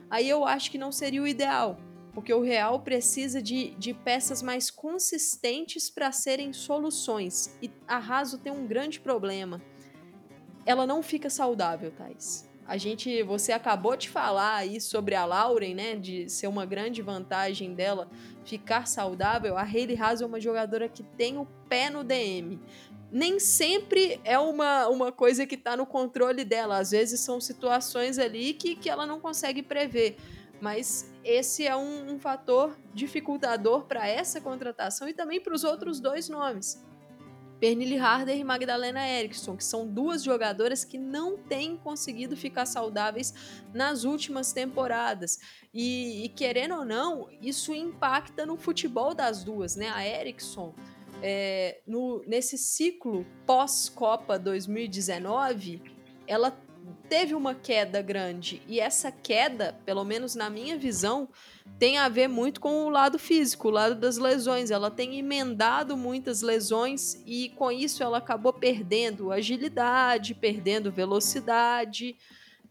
aí eu acho que não seria o ideal. porque o Real precisa de, de peças mais consistentes para serem soluções. E a Raso tem um grande problema. Ela não fica saudável, Thais. A gente, você acabou de falar aí sobre a Lauren, né, de ser uma grande vantagem dela ficar saudável. A Hayley Haas é uma jogadora que tem o pé no DM. Nem sempre é uma, uma coisa que está no controle dela. Às vezes são situações ali que, que ela não consegue prever. Mas esse é um, um fator dificultador para essa contratação e também para os outros dois nomes. Pernille Harder e Magdalena Eriksson, que são duas jogadoras que não têm conseguido ficar saudáveis nas últimas temporadas. E, e querendo ou não, isso impacta no futebol das duas, né? A Eriksson, é, nesse ciclo pós-Copa 2019, ela teve uma queda grande. E essa queda, pelo menos na minha visão, tem a ver muito com o lado físico, o lado das lesões. Ela tem emendado muitas lesões e com isso ela acabou perdendo agilidade, perdendo velocidade,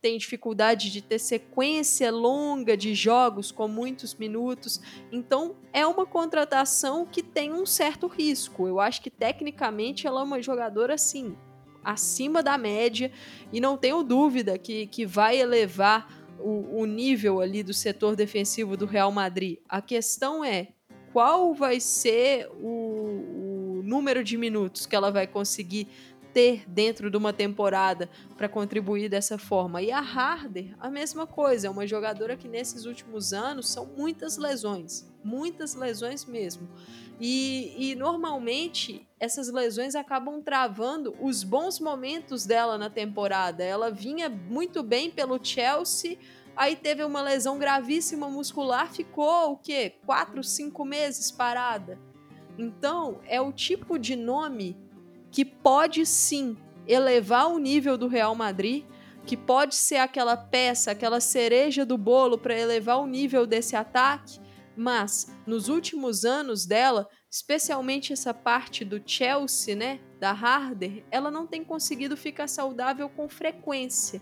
tem dificuldade de ter sequência longa de jogos com muitos minutos. Então é uma contratação que tem um certo risco. Eu acho que tecnicamente ela é uma jogadora assim acima da média e não tenho dúvida que, que vai elevar o, o nível ali do setor defensivo do Real Madrid. A questão é qual vai ser o, o número de minutos que ela vai conseguir ter dentro de uma temporada para contribuir dessa forma. E a Harder, a mesma coisa, é uma jogadora que nesses últimos anos são muitas lesões, muitas lesões mesmo. E, e normalmente essas lesões acabam travando os bons momentos dela na temporada. Ela vinha muito bem pelo Chelsea, aí teve uma lesão gravíssima muscular, ficou o quê? Quatro, cinco meses parada. Então, é o tipo de nome que pode sim elevar o nível do Real Madrid, que pode ser aquela peça, aquela cereja do bolo para elevar o nível desse ataque, mas nos últimos anos dela, especialmente essa parte do Chelsea, né, da Harder, ela não tem conseguido ficar saudável com frequência.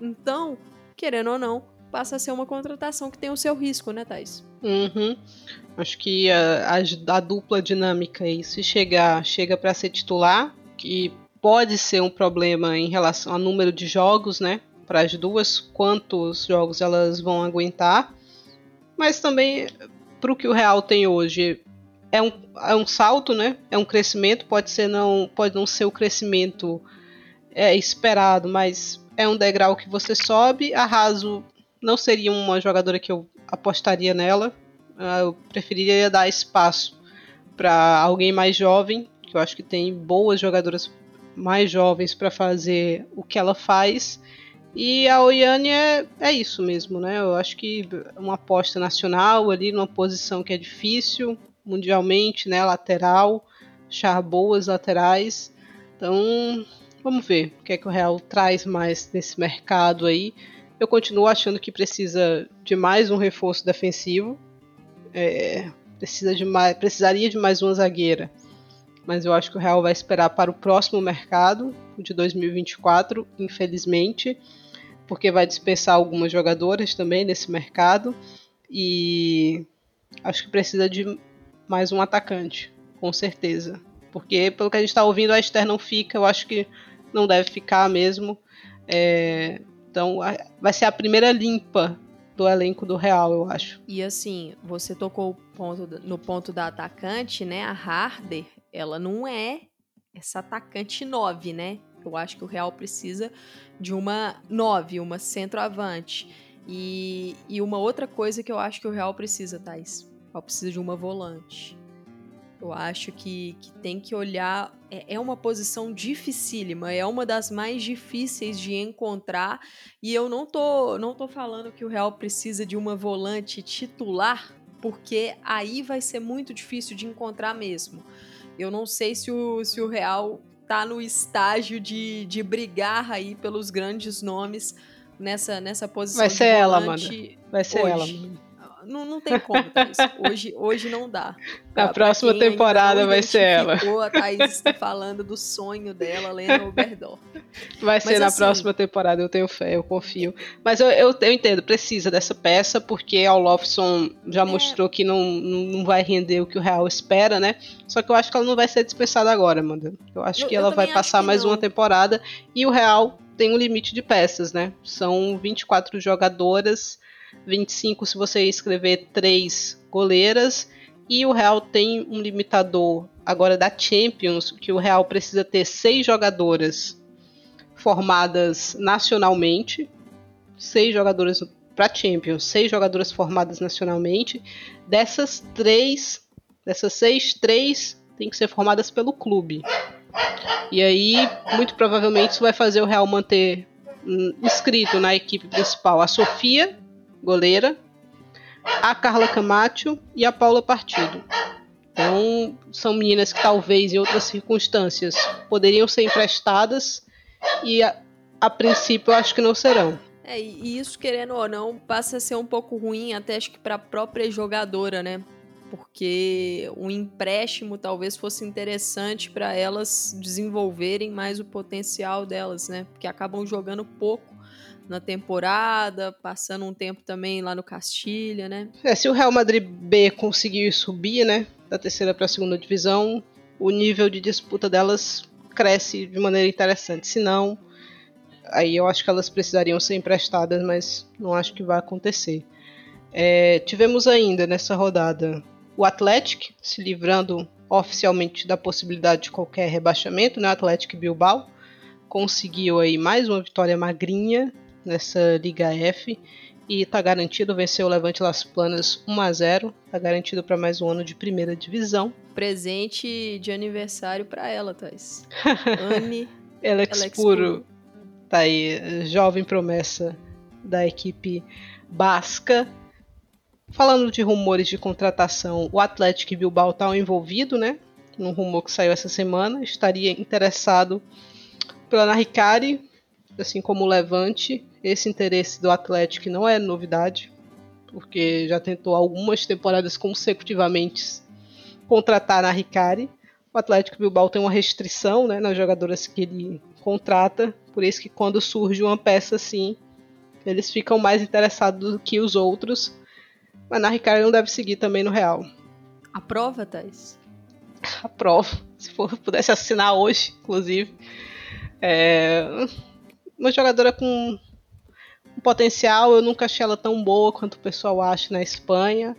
Então, querendo ou não, passa a ser uma contratação que tem o seu risco, né, Thais? Uhum. Acho que a, a, a dupla dinâmica aí, se chegar, chega para ser titular, que pode ser um problema em relação ao número de jogos, né? Para as duas, quantos jogos elas vão aguentar. Mas também, para o que o Real tem hoje, é um, é um salto, né? É um crescimento, pode ser não, pode não ser o crescimento é, esperado, mas é um degrau que você sobe. A Raso não seria uma jogadora que eu apostaria nela. Ah, eu preferiria dar espaço para alguém mais jovem, que eu acho que tem boas jogadoras mais jovens para fazer o que ela faz. E a Oiane é, é isso mesmo, né? Eu acho que uma aposta nacional ali, numa posição que é difícil mundialmente, né? Lateral, achar boas laterais. Então, vamos ver o que é que o Real traz mais nesse mercado aí. Eu continuo achando que precisa de mais um reforço defensivo. É, precisa de mais, precisaria de mais uma zagueira. Mas eu acho que o Real vai esperar para o próximo mercado, o de 2024, infelizmente, porque vai dispensar algumas jogadoras também nesse mercado. E acho que precisa de mais um atacante, com certeza. Porque, pelo que a gente está ouvindo, a Esther não fica, eu acho que não deve ficar mesmo. É, então vai ser a primeira limpa do elenco do Real, eu acho. E assim, você tocou ponto, no ponto da atacante, né? A Harder, ela não é essa atacante 9, né? Eu acho que o Real precisa de uma 9, uma centroavante. E, e uma outra coisa que eu acho que o Real precisa, Thais. O Real precisa de uma volante. Eu acho que, que tem que olhar. É, é uma posição dificílima, é uma das mais difíceis de encontrar. E eu não tô, não tô falando que o Real precisa de uma volante titular, porque aí vai ser muito difícil de encontrar mesmo. Eu não sei se o, se o Real tá no estágio de, de brigar aí pelos grandes nomes nessa, nessa posição. Vai ser ela, mano. Vai ser hoje. ela. Mano não, não tem como, Thaís. Hoje, hoje não dá. Na pra, próxima temporada vai ser ela. A Thaís falando do sonho dela, Lena Oberdorf. Vai ser Mas, na assim, próxima temporada, eu tenho fé, eu confio. Mas eu, eu, eu entendo, precisa dessa peça, porque a Olofsson já é. mostrou que não, não vai render o que o Real espera, né? Só que eu acho que ela não vai ser dispensada agora, mano. Eu acho eu, que ela vai passar mais não. uma temporada e o Real tem um limite de peças, né? São 24 jogadoras, 25 se você escrever 3 goleiras, e o Real tem um limitador agora da Champions, que o Real precisa ter 6 jogadoras formadas nacionalmente, 6 jogadoras para Champions, 6 jogadoras formadas nacionalmente. Dessas 3, dessas 6, 3 tem que ser formadas pelo clube. E aí, muito provavelmente, isso vai fazer o Real manter hum, inscrito na equipe principal a Sofia, goleira, a Carla Camacho e a Paula Partido. Então, são meninas que talvez em outras circunstâncias poderiam ser emprestadas e a, a princípio eu acho que não serão. É, e isso, querendo ou não, passa a ser um pouco ruim, até acho que para a própria jogadora, né? porque um empréstimo talvez fosse interessante para elas desenvolverem mais o potencial delas, né? Porque acabam jogando pouco na temporada, passando um tempo também lá no Castilha, né? É, se o Real Madrid B conseguir subir, né, da terceira para a segunda divisão, o nível de disputa delas cresce de maneira interessante. Se não, aí eu acho que elas precisariam ser emprestadas, mas não acho que vai acontecer. É, tivemos ainda nessa rodada o Atlético se livrando oficialmente da possibilidade de qualquer rebaixamento, né? O Atlético Bilbao conseguiu aí mais uma vitória magrinha nessa Liga F e está garantido vencer o Levante Las Planas 1 a 0, está garantido para mais um ano de primeira divisão. Presente de aniversário para ela, Thais. Anne Alex, Alex Puro. Tá aí, jovem promessa da equipe basca. Falando de rumores de contratação, o Atlético Bilbao está envolvido, né? Num rumor que saiu essa semana. Estaria interessado pela Ana Ricari, assim como o Levante. Esse interesse do Atlético não é novidade, porque já tentou algumas temporadas consecutivamente contratar a Ricari. O Atlético Bilbao tem uma restrição né, nas jogadoras que ele contrata, por isso que quando surge uma peça assim, eles ficam mais interessados do que os outros mas na Ricardo não deve seguir também no Real. A prova, Thais? A prova. Se for, pudesse assinar hoje, inclusive. É uma jogadora com um potencial. Eu nunca achei ela tão boa quanto o pessoal acha na Espanha.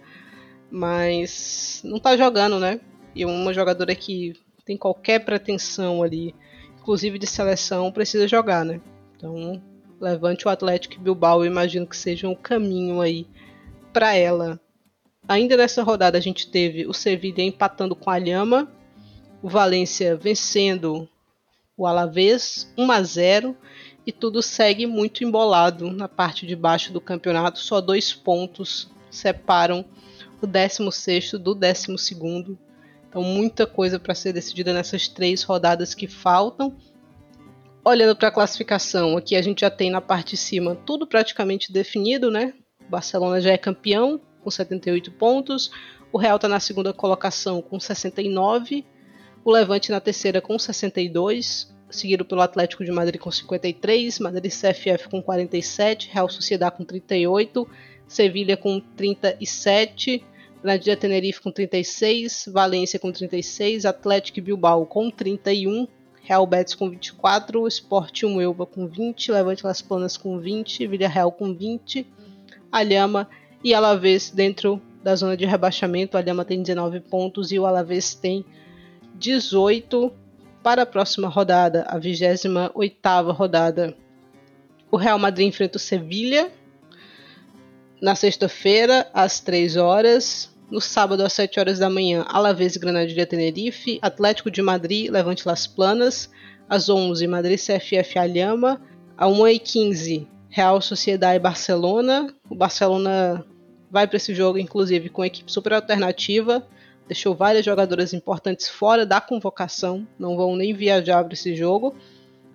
Mas não tá jogando, né? E uma jogadora que tem qualquer pretensão ali, inclusive de seleção, precisa jogar, né? Então, levante o Atlético Bilbao, eu imagino que seja um caminho aí para ela. Ainda nessa rodada a gente teve o Sevilla empatando com a Lhama, o Valência vencendo o Alavés 1 a 0 e tudo segue muito embolado na parte de baixo do campeonato. Só dois pontos separam o 16 do 12. Então muita coisa para ser decidida nessas três rodadas que faltam. Olhando para a classificação, aqui a gente já tem na parte de cima tudo praticamente definido, né? Barcelona já é campeão com 78 pontos. O Real está na segunda colocação com 69. O Levante na terceira com 62. Seguido pelo Atlético de Madrid com 53. Madrid CFF com 47. Real Sociedade com 38. Sevilha com 37. Granadilla Tenerife com 36. Valência com 36. Atlético Bilbao com 31. Real Betis com 24, Sport 1 Elva com 20, Levante Las Planas com 20, Villarreal com 20, a Lhama e Alavés dentro da zona de rebaixamento. A Lhama tem 19 pontos e o Alavés tem 18 para a próxima rodada, a 28ª rodada. O Real Madrid enfrenta o Sevilha na sexta-feira às 3 horas. No sábado às 7 horas da manhã, Alavés Granadilha Tenerife, Atlético de Madrid, Levante Las Planas, às 11 Madrid CFF Alhama, a 1h15 Real Sociedade Barcelona. O Barcelona vai para esse jogo, inclusive, com equipe super alternativa. Deixou várias jogadoras importantes fora da convocação, não vão nem viajar para esse jogo.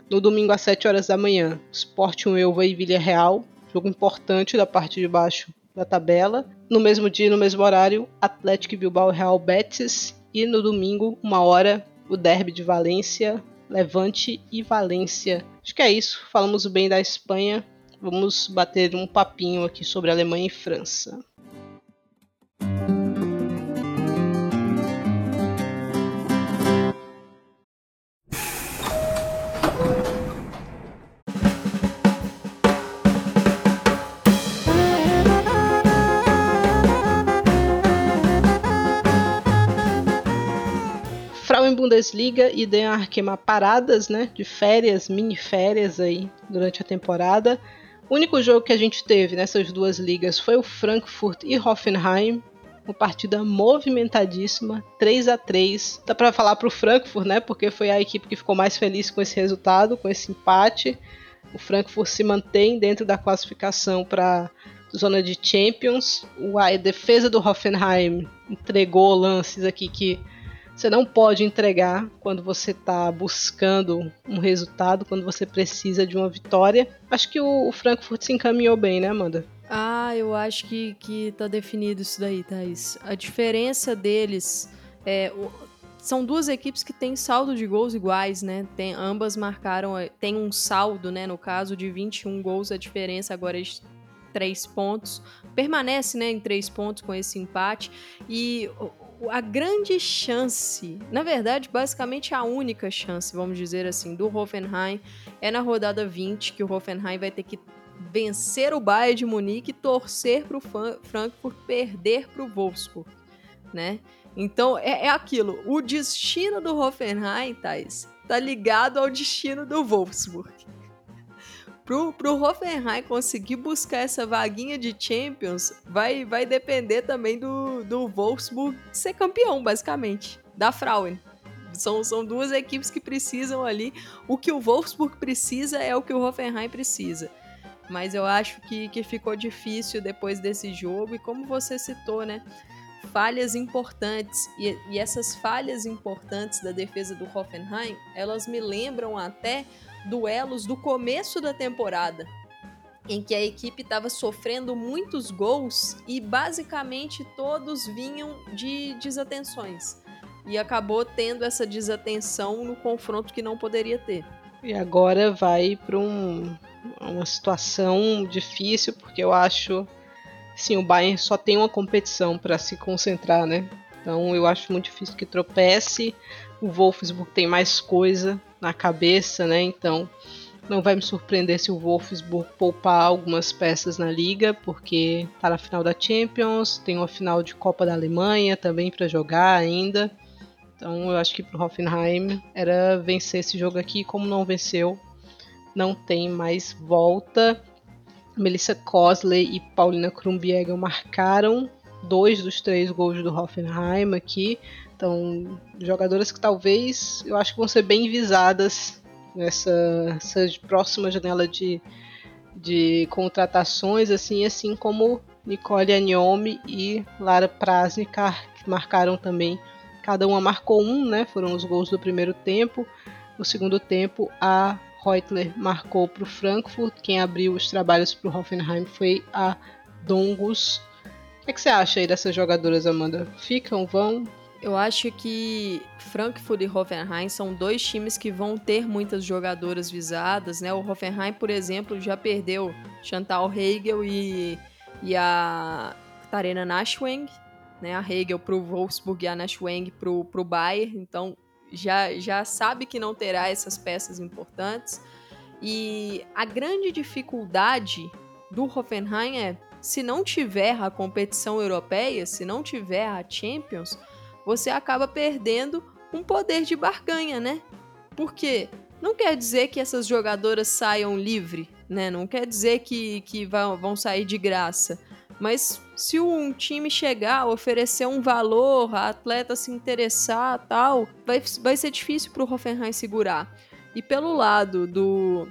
No domingo às 7 horas da manhã, Sport 1 Elva e Vila Real, jogo importante da parte de baixo da tabela. No mesmo dia, no mesmo horário, Atlético Bilbao Real Betis. E no domingo, uma hora, o derby de Valência, Levante e Valência. Acho que é isso. Falamos bem da Espanha. Vamos bater um papinho aqui sobre Alemanha e França. Bundesliga e Dänemark paradas, né, de férias, mini férias aí durante a temporada. O único jogo que a gente teve nessas duas ligas foi o Frankfurt e Hoffenheim, uma partida movimentadíssima, 3 a 3 Dá para falar pro Frankfurt, né? Porque foi a equipe que ficou mais feliz com esse resultado, com esse empate. O Frankfurt se mantém dentro da classificação para zona de Champions. A defesa do Hoffenheim entregou lances aqui que você não pode entregar quando você está buscando um resultado, quando você precisa de uma vitória. Acho que o, Frankfurt se encaminhou bem, né, Amanda? Ah, eu acho que, que tá definido isso daí, Thaís. A diferença deles é. São duas equipes que têm saldo de gols iguais, né? Tem, ambas marcaram. É, tem um saldo, né? No caso de 21 gols, a diferença agora é de 3 pontos. Permanece, né? Em 3 pontos com esse empate. E a grande chance, na verdade, basicamente a única chance, vamos dizer assim, do Hoffenheim é na rodada 20, que o Hoffenheim vai ter que vencer o Bayern de Munique e torcer para o Frankfurt perder para o Wolfsburg, né? Então é, é, aquilo, o destino do Hoffenheim, Thais, tá ligado ao destino do Wolfsburg pro, pro Hoffenheim conseguir buscar essa vaguinha de Champions, vai, vai depender também do, do Wolfsburg ser campeão, basicamente, da Frauen. São, são duas equipes que precisam ali. O que o Wolfsburg precisa é o que o Hoffenheim precisa. Mas eu acho que, que ficou difícil depois desse jogo. E como você citou, né? Falhas importantes. E, e essas falhas importantes da defesa do Hoffenheim, elas me lembram até duelos do começo da temporada, em que a equipe estava sofrendo muitos gols e basicamente todos vinham de desatenções. E acabou tendo essa desatenção no confronto que não poderia ter. E agora vai para um, uma situação difícil, porque eu acho sim, o Bayern só tem uma competição para se concentrar, né? Então eu acho muito difícil que tropece. O Wolfsburg tem mais coisa na cabeça, né? Então não vai me surpreender se o Wolfsburg poupar algumas peças na liga, porque tá na final da Champions, tem uma final de Copa da Alemanha também para jogar ainda. Então eu acho que pro Hoffenheim era vencer esse jogo aqui, como não venceu, não tem mais volta. Melissa Cosley e Paulina Krumbiegel marcaram dois dos três gols do Hoffenheim aqui. Então, jogadoras que talvez eu acho que vão ser bem visadas nessa, próxima janela de, de contratações, assim, assim como Nicole Aniomi e Lara Prasnikar, que marcaram também. Cada uma marcou um, né? Foram os gols do primeiro tempo. No segundo tempo, a Reutler marcou para o Frankfurt. Quem abriu os trabalhos para o Hoffenheim foi a Dongus. O que, é que você acha aí dessas jogadoras, Amanda? Ficam, vão? Eu acho que Frankfurt e Hoffenheim são dois times que vão ter muitas jogadoras visadas, né? O Hoffenheim, por exemplo, já perdeu Chantal Hegel e, e a Tarena Nashweng, né? A Hegel pro Wolfsburg e a Nashweng pro, pro Bayern, então já, já sabe que não terá essas peças importantes. E a grande dificuldade do Hoffenheim é, se não tiver a competição europeia, se não tiver a Champions, você acaba perdendo um poder de barganha, né? Porque não quer dizer que essas jogadoras saiam livre, né? Não quer dizer que, que vão sair de graça. Mas se um time chegar, oferecer um valor, a atleta se interessar tal, vai, vai ser difícil para o Hoffenheim segurar. E pelo lado do,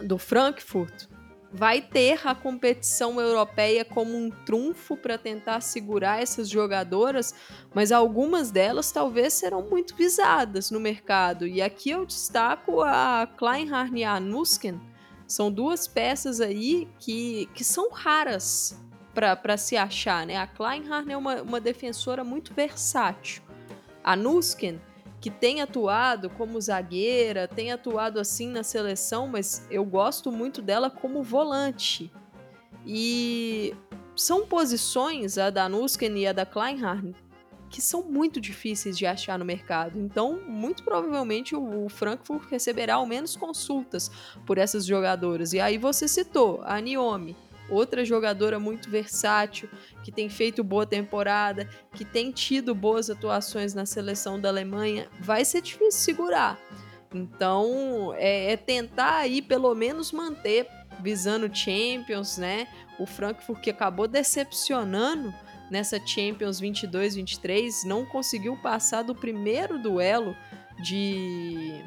do Frankfurt, vai ter a competição europeia como um trunfo para tentar segurar essas jogadoras, mas algumas delas talvez serão muito visadas no mercado. E aqui eu destaco a Kleinhardt e a Nusken. São duas peças aí que, que são raras. para se achar, né? A Kleinhardt é uma, uma defensora muito versátil. A Nusken, que tem atuado como zagueira, tem atuado assim na seleção, mas eu gosto muito dela como volante. E são posições, a da Nusken e a da Kleinhardt, que são muito difíceis de achar no mercado. Então, muito provavelmente o Frankfurt receberá ao menos consultas por essas jogadoras. E aí você citou a Niomi, outra jogadora muito versátil, que tem feito boa temporada, que tem tido boas atuações na seleção da Alemanha, vai ser difícil segurar. Então, é, é tentar aí pelo menos manter visando Champions, né? O Frankfurt que acabou decepcionando nessa Champions 22-23, não conseguiu passar do primeiro duelo de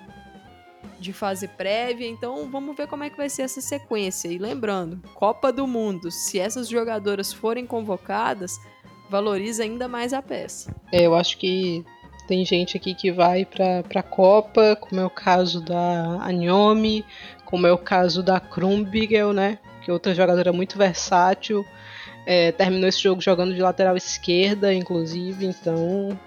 de fase prévia, então vamos ver como é que vai ser essa sequência. E lembrando, Copa do Mundo, se essas jogadoras forem convocadas, valoriza ainda mais a peça. É, eu acho que tem gente aqui que vai para a Copa, como é o caso da Anyomi, como é o caso da Krumbigel, né? Que é outra jogadora muito versátil. É, terminou esse jogo jogando de lateral esquerda, inclusive, então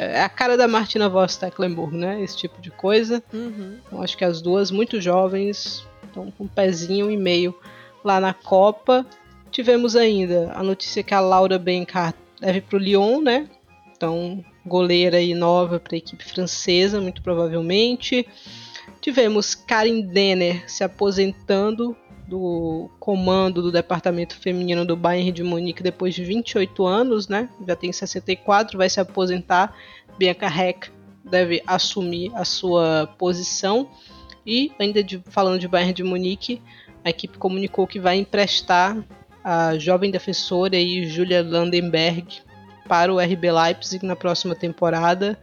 é a cara da Martina Voss Tecklenburg, né? Esse tipo de coisa. Uhum. Então, acho que as duas, muito jovens, estão com um pezinho e meio lá na Copa. Tivemos ainda a notícia que a Laura Bencart deve para o Lyon, né? Então, goleira e nova para a equipe francesa, muito provavelmente. Tivemos Karin Denner se aposentando do comando do departamento feminino do Bayern de Munique depois de 28 anos, né? Já tem 64, vai se aposentar. Bianca Heck deve assumir a sua posição. E ainda de, falando de Bayern de Munique, a equipe comunicou que vai emprestar a jovem defensora aí, Julia Landenberg para o RB Leipzig na próxima temporada.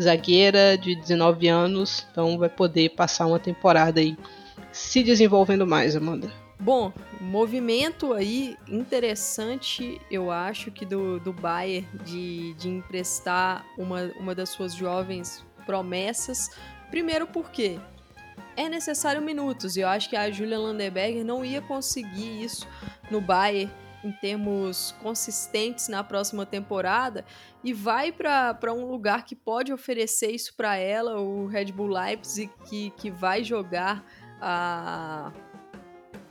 Zagueira de 19 anos, então vai poder passar uma temporada aí se desenvolvendo mais, Amanda? Bom, movimento aí interessante, eu acho, que do, do Bayern de, de emprestar uma, uma das suas jovens promessas. Primeiro porque é necessário minutos, e eu acho que a Julia Landeberger não ia conseguir isso no Bayern em termos consistentes na próxima temporada e vai para um lugar que pode oferecer isso para ela, o Red Bull Leipzig, que, que vai jogar a,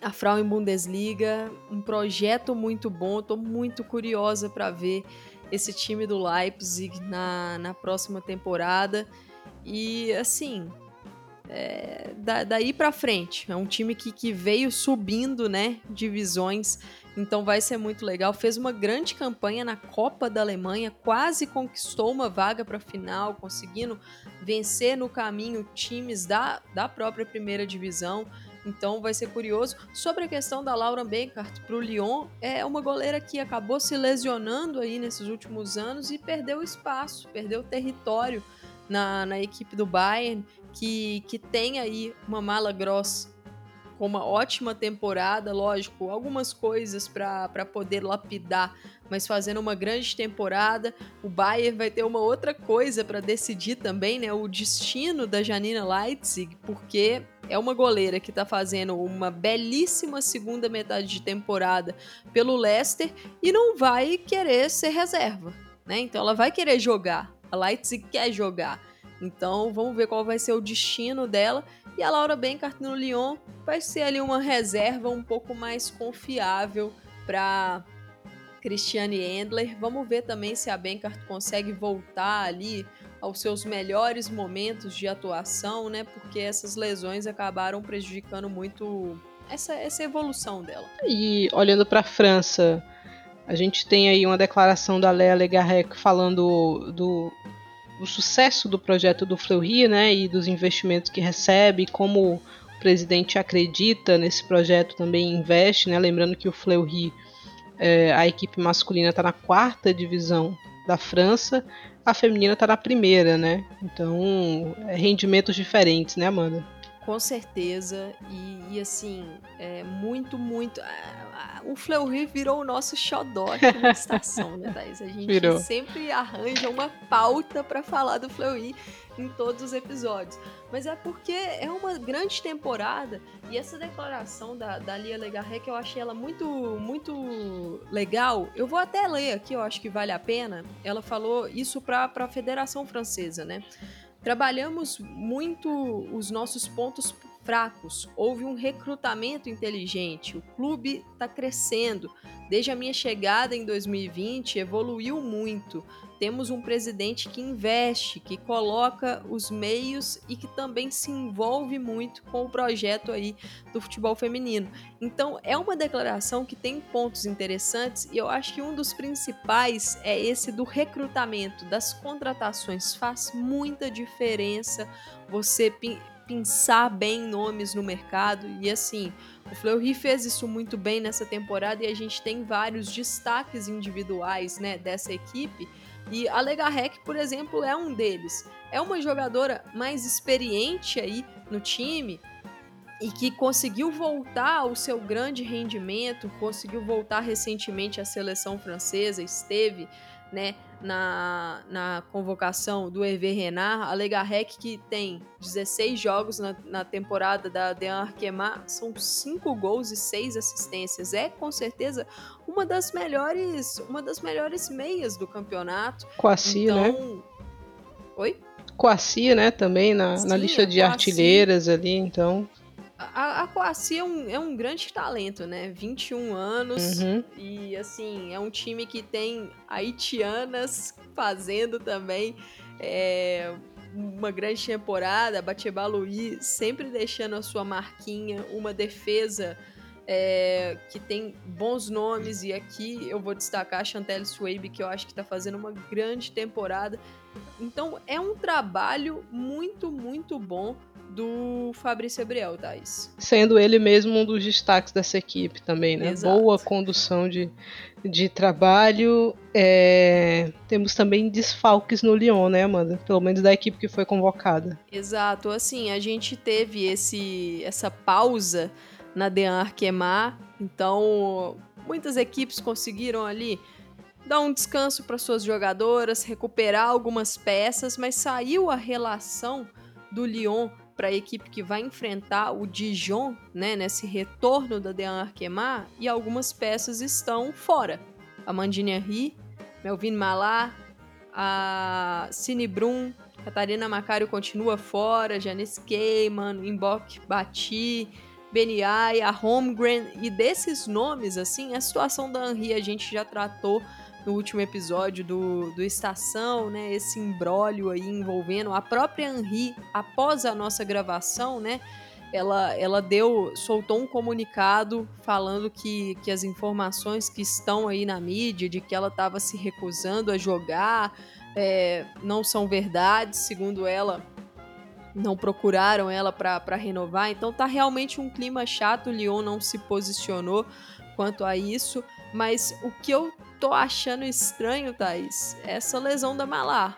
a Frauen Bundesliga, um projeto muito bom. Estou muito curiosa para ver esse time do Leipzig na, na próxima temporada. E assim, é, da, daí para frente, é um time que, que veio subindo, né, divisões. Então vai ser muito legal. Fez uma grande campanha na Copa da Alemanha, quase conquistou uma vaga para a final, conseguindo vencer no caminho times da, da própria primeira divisão. Então vai ser curioso. Sobre a questão da Laura Benkart para o Lyon, é uma goleira que acabou se lesionando aí nesses últimos anos e perdeu espaço, perdeu território na, na equipe do Bayern, que, que tem aí uma mala grossa com uma ótima temporada, lógico, algumas coisas para poder lapidar, mas fazendo uma grande temporada. O Bayern vai ter uma outra coisa para decidir também, né? O destino da Janina Leitzig, porque é uma goleira que está fazendo uma belíssima segunda metade de temporada pelo Leicester e não vai querer ser reserva, né? Então ela vai querer jogar. A Leipzig quer jogar. Então vamos ver qual vai ser o destino dela. E a Laura Benkart no Lyon vai ser ali uma reserva um pouco mais confiável para Christiane Endler. Vamos ver também se a Benkart consegue voltar ali aos seus melhores momentos de atuação, né? Porque essas lesões acabaram prejudicando muito essa, essa evolução dela. E olhando para a França, a gente tem aí uma declaração da Léa Legarrec falando do, o sucesso do projeto do Fleury, né, e dos investimentos que recebe, como o presidente acredita nesse projeto, também investe, né, lembrando que o Fleury, é, a equipe masculina está na quarta divisão da França, a feminina está na primeira, né, então é rendimentos diferentes, né, Amanda? Com certeza. E, e assim, é muito, muito. o Fleury virou o nosso xodó aqui na estação, né, Thaís? A gente virou. sempre arranja uma pauta para falar do Fleury em todos os episódios. Mas é porque é uma grande temporada e essa declaração da, da Lia Legarré, que eu achei ela muito, muito legal, eu vou até ler aqui, eu acho que vale a pena. Ela falou isso para a Federação Francesa, né? Trabalhamos muito os nossos pontos fracos. Houve um recrutamento inteligente. O clube está crescendo. Desde a minha chegada em 2020, evoluiu muito temos um presidente que investe, que coloca os meios e que também se envolve muito com o projeto aí do futebol feminino. Então, é uma declaração que tem pontos interessantes e eu acho que um dos principais é esse do recrutamento, das contratações. Faz muita diferença você pensar bem nomes no mercado e assim, o Fleury fez isso muito bem nessa temporada e a gente tem vários destaques individuais, né, dessa equipe e a Legarrec, por exemplo, é um deles. É uma jogadora mais experiente aí no time e que conseguiu voltar ao seu grande rendimento, conseguiu voltar recentemente à seleção francesa, esteve né, na, na convocação do Hervé Renard, a Legarrec que tem 16 jogos na, na temporada da Dean Arquemar, são 5 gols e 6 assistências. É com certeza uma das melhores, uma das melhores meias do campeonato. Coacia, né? então... né? Oi? Coacia, né, também na, Sim, na lista de artilheiras ali, então. A, a Coaci é um, é um grande talento, né? 21 anos uhum. e, assim, é um time que tem haitianas fazendo também é, uma grande temporada. Bateba Luiz sempre deixando a sua marquinha, uma defesa é, que tem bons nomes. E aqui eu vou destacar a Chantelle Swabe, que eu acho que está fazendo uma grande temporada. Então é um trabalho muito, muito bom do Fabrício Abriel, Thais. Sendo ele mesmo um dos destaques dessa equipe também, né? Exato. Boa condução de, de trabalho. É... Temos também desfalques no Lyon, né, Amanda? Pelo menos da equipe que foi convocada. Exato. Assim, a gente teve esse, essa pausa na Dean Arquemar, então muitas equipes conseguiram ali dar um descanso para suas jogadoras, recuperar algumas peças, mas saiu a relação do Lyon para a equipe que vai enfrentar o Dijon, né, nesse retorno da Dean Arquemar, e algumas peças estão fora. A Mandine Henry, Melvin Malá, a Cine Brum, Catarina Macário continua fora, Janice Keyman, Imbok Bati, Beniai, a Holmgren, e desses nomes, assim, a situação da Henry a gente já tratou no último episódio do, do Estação, né? Esse imbróglio aí envolvendo a própria Henri após a nossa gravação, né? Ela, ela deu, soltou um comunicado falando que, que as informações que estão aí na mídia de que ela estava se recusando a jogar é, não são verdade, segundo ela, não procuraram ela para renovar. Então tá realmente um clima chato. O Lyon não se posicionou quanto a isso. Mas o que eu tô achando estranho, Thaís, é essa lesão da Malar.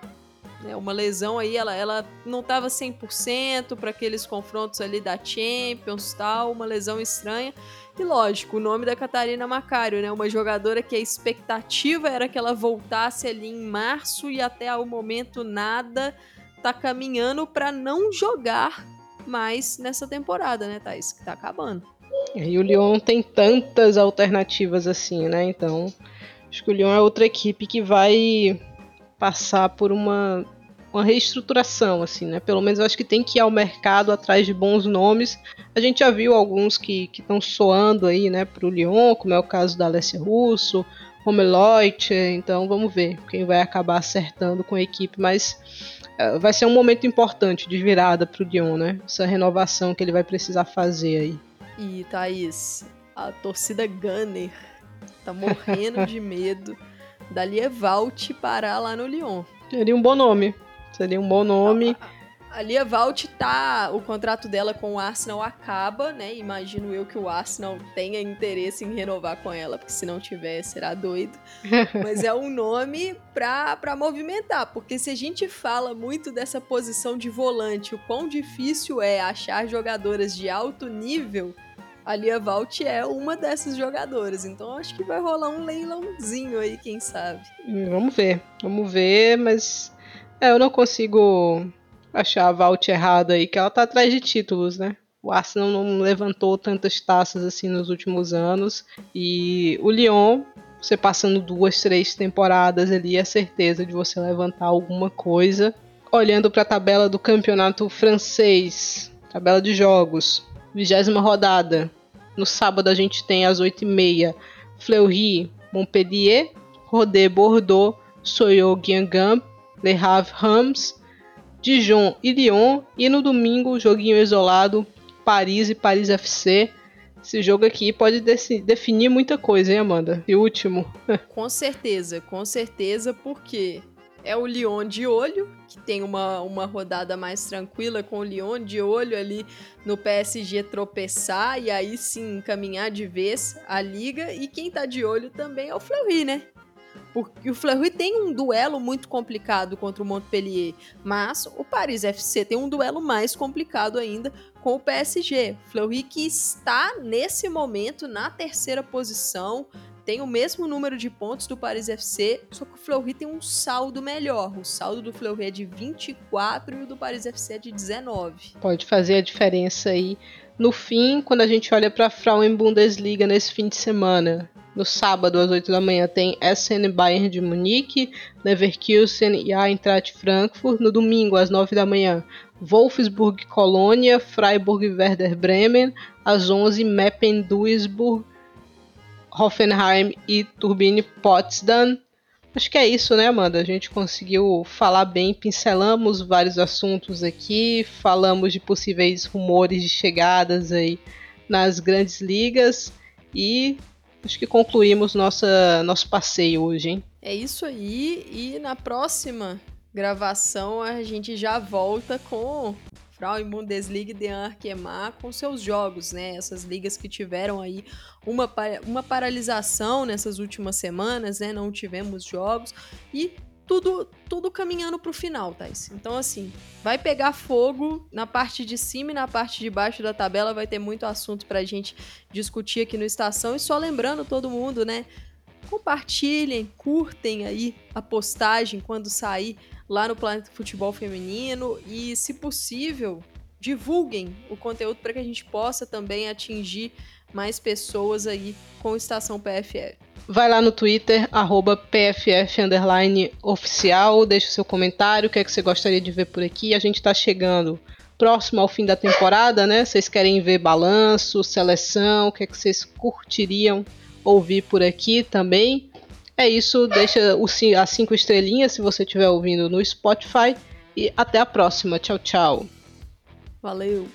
É uma lesão aí, ela, ela não estava 100% para aqueles confrontos ali da Champions tal, uma lesão estranha. E lógico, o nome da Catarina Macário, né? Uma jogadora que a expectativa era que ela voltasse ali em março e até o momento nada tá caminhando para não jogar mais nessa temporada, né, Thaís? Que tá acabando. E o Lyon tem tantas alternativas assim, né? Então, acho que o Lyon é outra equipe que vai passar por uma, uma reestruturação, assim, né? Pelo menos eu acho que tem que ir ao mercado atrás de bons nomes. A gente já viu alguns que estão soando aí, né, para o Lyon, como é o caso da Alessia Russo, Romeloit, então vamos ver quem vai acabar acertando com a equipe, mas uh, vai ser um momento importante de virada para o Lyon, né? Essa renovação que ele vai precisar fazer aí. E Thaís, a torcida Gunner tá morrendo de medo da Lievalt parar lá no Lyon. Seria um bom nome. Seria um bom nome. A Lia Valt tá. O contrato dela com o Arsenal acaba, né? Imagino eu que o Arsenal tenha interesse em renovar com ela, porque se não tiver, será doido. Mas é um nome pra, pra movimentar, porque se a gente fala muito dessa posição de volante, o quão difícil é achar jogadoras de alto nível. A Lia Valt é uma dessas jogadoras, então acho que vai rolar um leilãozinho aí, quem sabe. Vamos ver, vamos ver, mas é, eu não consigo achar a Valt errada aí, que ela tá atrás de títulos, né? O Arsenal não levantou tantas taças assim nos últimos anos. E o Lyon, você passando duas, três temporadas ali, é certeza de você levantar alguma coisa. Olhando para a tabela do campeonato francês, tabela de jogos, vigésima rodada. No sábado a gente tem às 8h30 Fleury, Montpellier, Rodé, Bordeaux, Soyo, Guingamp, Le Havre, Rams, Dijon e Lyon. E no domingo, joguinho isolado, Paris e Paris FC. Esse jogo aqui pode definir muita coisa, hein, Amanda? E último. com certeza, com certeza, porque é o Lyon de olho, que tem uma, uma rodada mais tranquila com o Lyon de olho ali no PSG tropeçar e aí sim caminhar de vez a liga. E quem tá de olho também é o Fleury, né? Porque o Fleury tem um duelo muito complicado contra o Montpellier, mas o Paris FC tem um duelo mais complicado ainda com o PSG. Fleury que está nesse momento na terceira posição, tem o mesmo número de pontos do Paris FC, só que o Fleury tem um saldo melhor. O saldo do Fleury é de 24 e o do Paris FC é de 19. Pode fazer a diferença aí no fim, quando a gente olha para a Frauen Bundesliga nesse fim de semana. No sábado, às 8 da manhã, tem SN Bayern de Munique, Leverkusen e Eintracht Frankfurt. No domingo, às 9 da manhã, Wolfsburg Colônia, Freiburg Werder Bremen. Às 11, Meppen Duisburg, Hoffenheim e Turbine Potsdam. Acho que é isso, né, Amanda? A gente conseguiu falar bem, pincelamos vários assuntos aqui, falamos de possíveis rumores de chegadas aí nas grandes ligas e acho que concluímos nossa, nosso passeio hoje, hein? É isso aí, e na próxima gravação a gente já volta com Frauen Bundesliga de Arkema com seus jogos, né? Essas ligas que tiveram aí uma, uma paralisação nessas últimas semanas, né? Não tivemos jogos e tudo, tudo caminhando para o final, Thais. Então, assim, vai pegar fogo na parte de cima e na parte de baixo da tabela. Vai ter muito assunto para a gente discutir aqui no Estação. E só lembrando todo mundo, né? Compartilhem, curtem aí a postagem quando sair lá no Planeta Futebol Feminino e, se possível, divulguem o conteúdo para que a gente possa também atingir mais pessoas aí com Estação PFF. Vai lá no Twitter, arroba PFF oficial, deixa o seu comentário, o que é que você gostaria de ver por aqui. A gente está chegando próximo ao fim da temporada, né? Vocês querem ver balanço, seleção, o que é que vocês curtiriam ouvir por aqui também. É isso, deixa o, as cinco estrelinhas se você estiver ouvindo no Spotify. E até a próxima. Tchau, tchau. Valeu.